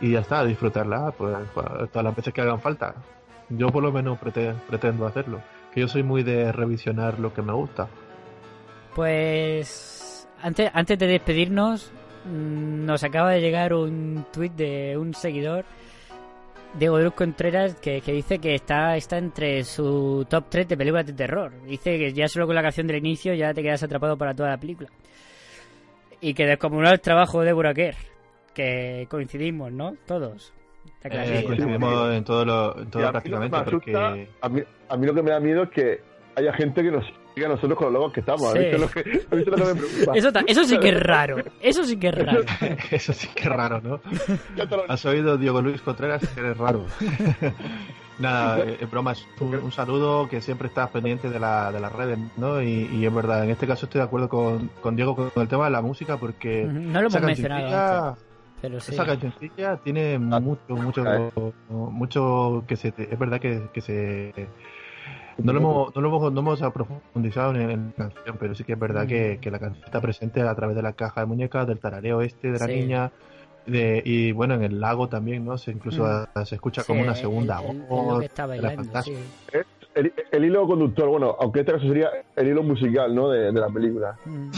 y ya está, disfrutarla pues, pues, todas las veces que hagan falta. Yo por lo menos prete- pretendo hacerlo, que yo soy muy de revisionar lo que me gusta. Pues antes, antes de despedirnos, mm, nos acaba de llegar un tuit de un seguidor, Diego Luz Contreras, que, que dice que está, está entre su top 3 de películas de terror. Dice que ya solo con la canción del inicio ya te quedas atrapado para toda la película. Y que descomunal trabajo de Buraquer, que coincidimos, ¿no? Todos. Está Eh, coincidimos en todo, lo, en todo a mí prácticamente asusta- porque... a, mí, a mí lo que me da miedo es que haya gente que nos siga a nosotros con los logos que estamos. Sí. eso es lo que, a mí eso es lo que me preocupa. Eso, ta- eso sí que es raro. Eso sí que es raro. Eso sí que es raro, ¿no? Lo- ¿Has oído Diego Luis Contreras? Que eres raro. Nada, eh, en broma, es un, un saludo que siempre estás pendiente de, la, de las redes, ¿no? Y, y es verdad, en este caso estoy de acuerdo con, con Diego con el tema de la música porque No lo esa hemos mencionado pero sí. Esa cancioncilla tiene mucho, mucho, mucho que se, es verdad que, que se no lo hemos, no lo hemos, no hemos profundizado en, en la canción, pero sí que es verdad que, que la canción está presente a través de la caja de muñecas, del tarareo este de la Sí. niña, de, y bueno, en el lago también, ¿no? Se incluso Mm. se escucha Sí, como una segunda el- el- el voz que está la sí. El, el hilo conductor, bueno, aunque este caso sería el hilo musical, ¿no? De, de la película. Mm.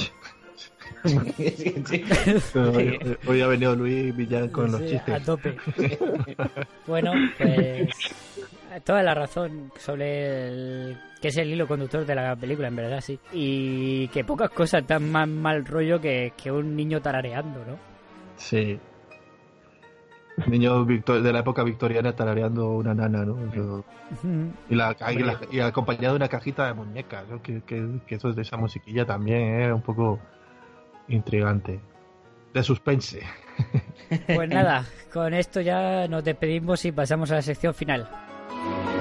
Hoy, hoy ha venido Luis Villar con los chistes. A tope. bueno, pues toda la razón sobre el, que es el hilo conductor de la película, en verdad, sí. Y que pocas cosas dan más mal rollo que, que un niño tarareando, ¿no? Sí. Niño victor- de la época victoriana tarareando una nana, ¿no? Eso- y, la, y, la- y acompañado de una cajita de muñecas, ¿no? que, que, que eso de esa musiquilla también es un poco intrigante. De suspense. Pues nada, con esto ya nos despedimos y pasamos a la sección final. Miguel,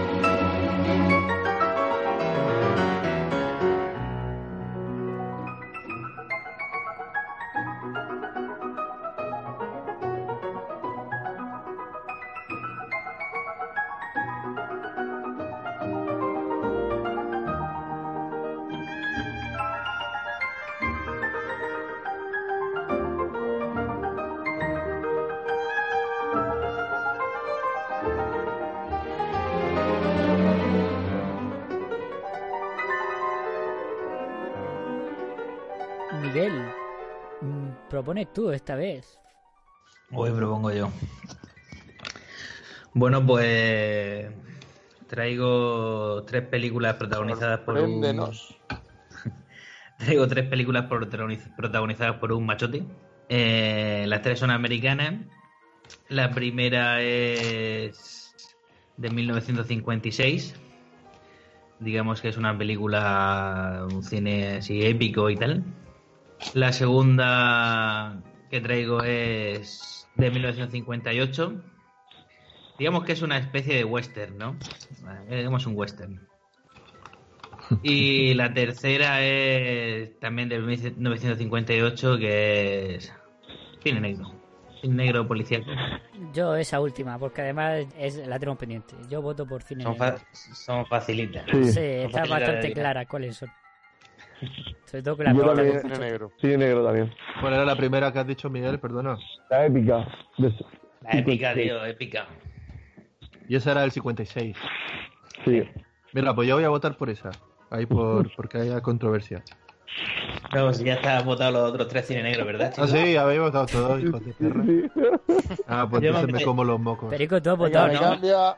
propones tú esta vez. Hoy propongo yo. Bueno, pues traigo tres películas protagonizadas por un... Traigo tres películas protagoniz- protagonizadas por un machote. Eh, las tres son americanas. La primera es de 1956. Digamos que es una película, un cine así épico y tal. La segunda que traigo es de 1958. Digamos que es una especie de western, ¿no? Eh, Digamos un western. Y la tercera es también de 1958, que es cine negro. Cine negro policíaco. Yo esa última, porque además es, la tenemos pendiente. Yo voto por cine. Son, negro. fa- son facilitas. Sí, Son está bastante clara cuáles son. Sobre todo que la Yo también. negro. Sí, negro también. ¿Cuál era la primera que has dicho, Miguel? Perdona. La épica. de- La épica, tío, épica. Y esa era del 56. Sí. Mira, pues yo voy a votar por esa. Ahí por, porque haya controversia. No, si ya está votado los otros tres cine negros, ¿verdad? Ah, chicos? sí, habéis votado todos, hijos de perra. Ah, pues Yo entonces me- me como los mocos. Perico, tú has votado, ¿no? cambia.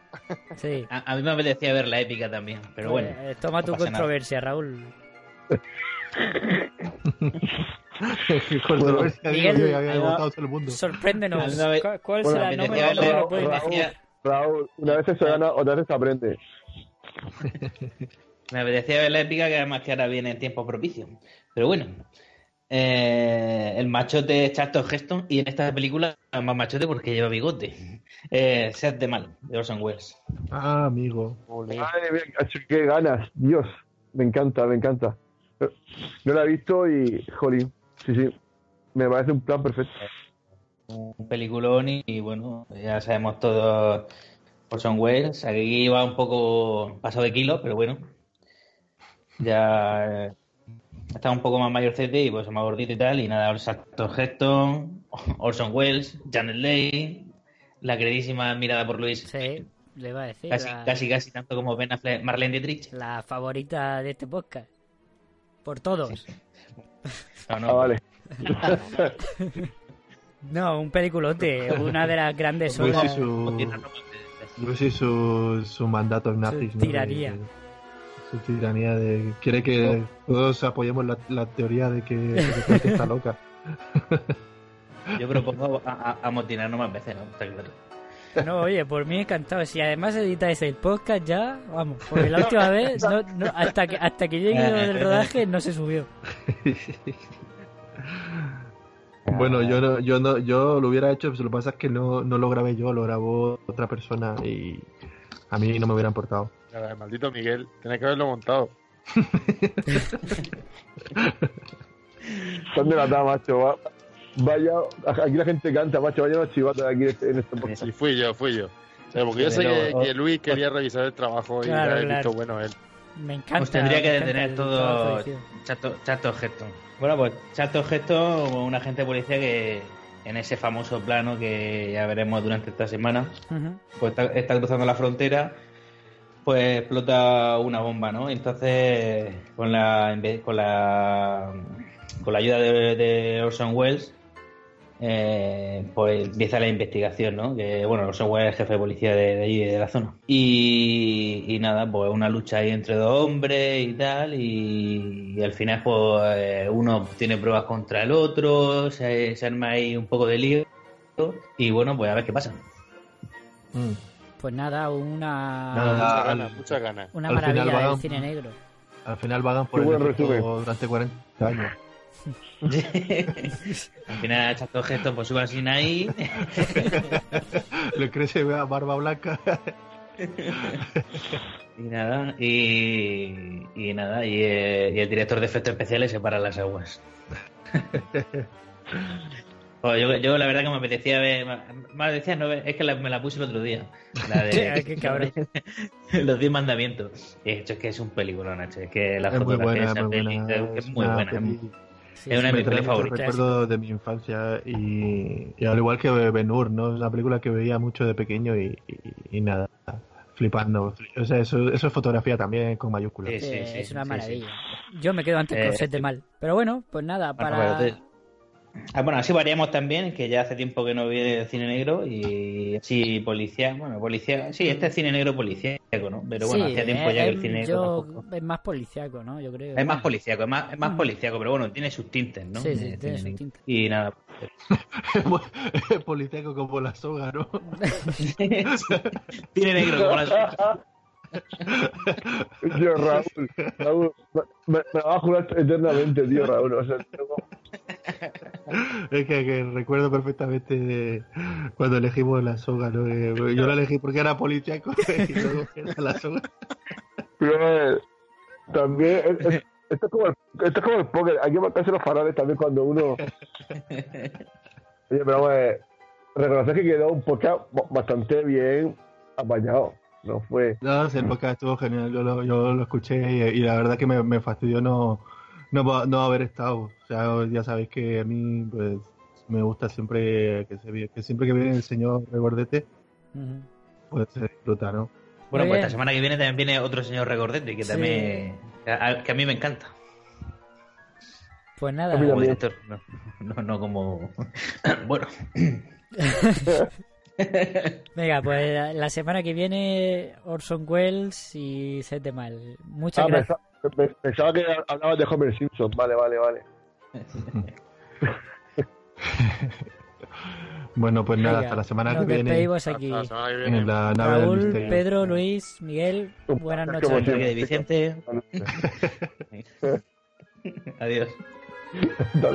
Sí. A, a mí me apetecía ver la épica también, pero bueno. Eh, toma no tu nada. controversia, Raúl. Digo Miguel, yo, ya había ahí va. votado todo el mundo. Sorpréndenos. ¿Cuál- ¿Cuál Bueno, será? me No me, apetecía no me lo verle- puedes Raúl, una vez se gana, otra vez se aprende. Me apetecía ver la épica, que además que ahora viene en tiempo propicio. Pero bueno, eh, el machote es Charlton Heston y en esta película es más machote porque lleva bigote. Eh, Seth de Mal, de Orson Welles. Ah, amigo. Cacho, qué ganas. Dios, me encanta, me encanta. No la he visto y, jolín, sí, sí. Me parece un plan perfecto. un peliculón y, y, bueno, ya sabemos todos Orson Welles. Aquí iba un poco pasado de kilos, pero bueno, ya eh, está un poco más mayorcete y pues más gordito y tal. Y nada, Charlton Heston, Orson Welles, Janet Leigh, la queridísima mirada por Luis. Sí, le iba a decir. Casi, la, casi, casi tanto como Ben Affleck, Marlene Dietrich. la favorita de este podcast. Por todos. No, no, Ah, vale. No, un peliculote. Una de las grandes obras. su, Luis y su, su mandato nazis. Su ¿no? De- tiranía. de- su tiranía de... Quiere que todos apoyemos la, la teoría de que, de que está loca. Yo propongo a- a- amotinarnos más veces, ¿no? Está claro. No, oye, por mí encantado. Si además editáis el podcast ya, vamos, porque la última vez, no, no, hasta, que, hasta que llegue lo del rodaje, no se subió. Bueno, yo no, yo no, yo lo hubiera hecho, pero lo que pasa es que no, no lo grabé yo, lo grabó otra persona y a mí no me hubiera importado. Maldito Miguel, tenés que haberlo montado. Son de la dama, macho. Va- Vaya, aquí la gente canta, macho. Vaya unos chivatos aquí en este, en este podcast. Sí, fui yo, fui yo. O sea, porque yo sé que, Luis quería revisar el trabajo y Claro, ya he claro. visto bueno él. Me encanta. Pues tendría que detener todo. Chato, Chato Heston. Bueno, pues Chato Heston, un agente de policía que en ese famoso plano que ya veremos durante esta semana, pues está, está cruzando la frontera, pues explota una bomba, ¿no? Entonces, con la con la con la ayuda de, de Orson Welles, eh, pues empieza la investigación, ¿no? Que bueno, Welles es el jefe de policía de, de allí, de la zona. Y, y nada, pues una lucha ahí entre dos hombres y tal, y, y al final pues eh, uno tiene pruebas contra el otro, se, se arma ahí un poco de lío, y bueno, pues a ver qué pasa. Mm. Pues nada, una, Nada, Muchas al- ganas, muchas ganas. una al final maravilla del cine negro. Al final vagan por el durante 40 años. al final Chato Heston pues sube al Sinaí Le crece barba blanca. y nada, y, y nada, y, eh, y el director de efectos especiales se para las aguas. Yo, yo la verdad que me apetecía ver, me, me apetecía no ver- es que la- me la puse el otro día. La de Qué cabrón. los 10 mandamientos. Y hecho, es que es un película, Nacho. Es que la es muy fotografía de buena, es esa muy peli buena. es, es muy buena. peli- muy- Sí, es una de mis muchos favoritas. recuerdos de mi infancia y, y al igual que Ben Hur, ¿no? Es una película que veía mucho de pequeño y, y- y nada, flipando. O sea, eso, eso es fotografía también con mayúsculas. Sí, Sí, sí, sí, es una sí, maravilla. Yo me quedo antes Eh, con Set de Mal. Pero bueno, pues nada, Bueno, para... pero te- Ah, bueno, así variamos también, que ya hace tiempo que no viene el cine negro y sí, policía, bueno, policía, sí, este es cine negro policíaco, ¿no? Pero bueno, Sí, hacía tiempo ya que el cine negro yo- tampoco- es más policiaco, ¿no? Yo creo. Es más policíaco, es más, es más policíaco, pero bueno, tiene sus tintes, ¿no? Sí, sí, De tiene sus tintes. Y nada. Es policíaco como la soga, ¿no? Cine negro, como las... Tío, Raúl, Raúl, me, me, me va a jurar eternamente, tío, Raúl. O sea, tengo- Es que, que recuerdo perfectamente de cuando elegimos la soga, ¿no? Que yo la elegí porque era policíaco y luego era la soga. Pero, eh, también, es- es- esto, es como el, esto es como el póker. Hay que marcarse los faroles también cuando uno. Oye, pero vamos reconocer que quedó un podcast ba- bastante bien apañado. No fue. No, sí, el podcast estuvo genial, yo lo, yo lo escuché y, y la verdad que me, me fastidió no, no, no haber estado. O sea, ya sabéis que a mí pues me gusta siempre que, se, que siempre que viene el señor Regordete, Ujú. pues se disfruta, ¿no? Bueno, Muy pues bien. esta semana que viene también viene otro señor Regordete, que Sí. también... a- que a mí me encanta. Pues nada. Como también. director, no, no, no como... bueno. Venga, pues la- semana que viene Orson Welles y Set de Mal. Muchas Ah, gracias. Pensaba, pe- pensaba que hablabas de Homer Simpson. Vale, vale, vale. Bueno, pues nada, hasta la semana nos que viene despedimos aquí. Hasta la semana que viene. en la nave del Raúl, misterio. Pedro, Luis, Miguel, buenas noches. Enrique. Vicente. Adiós. Hasta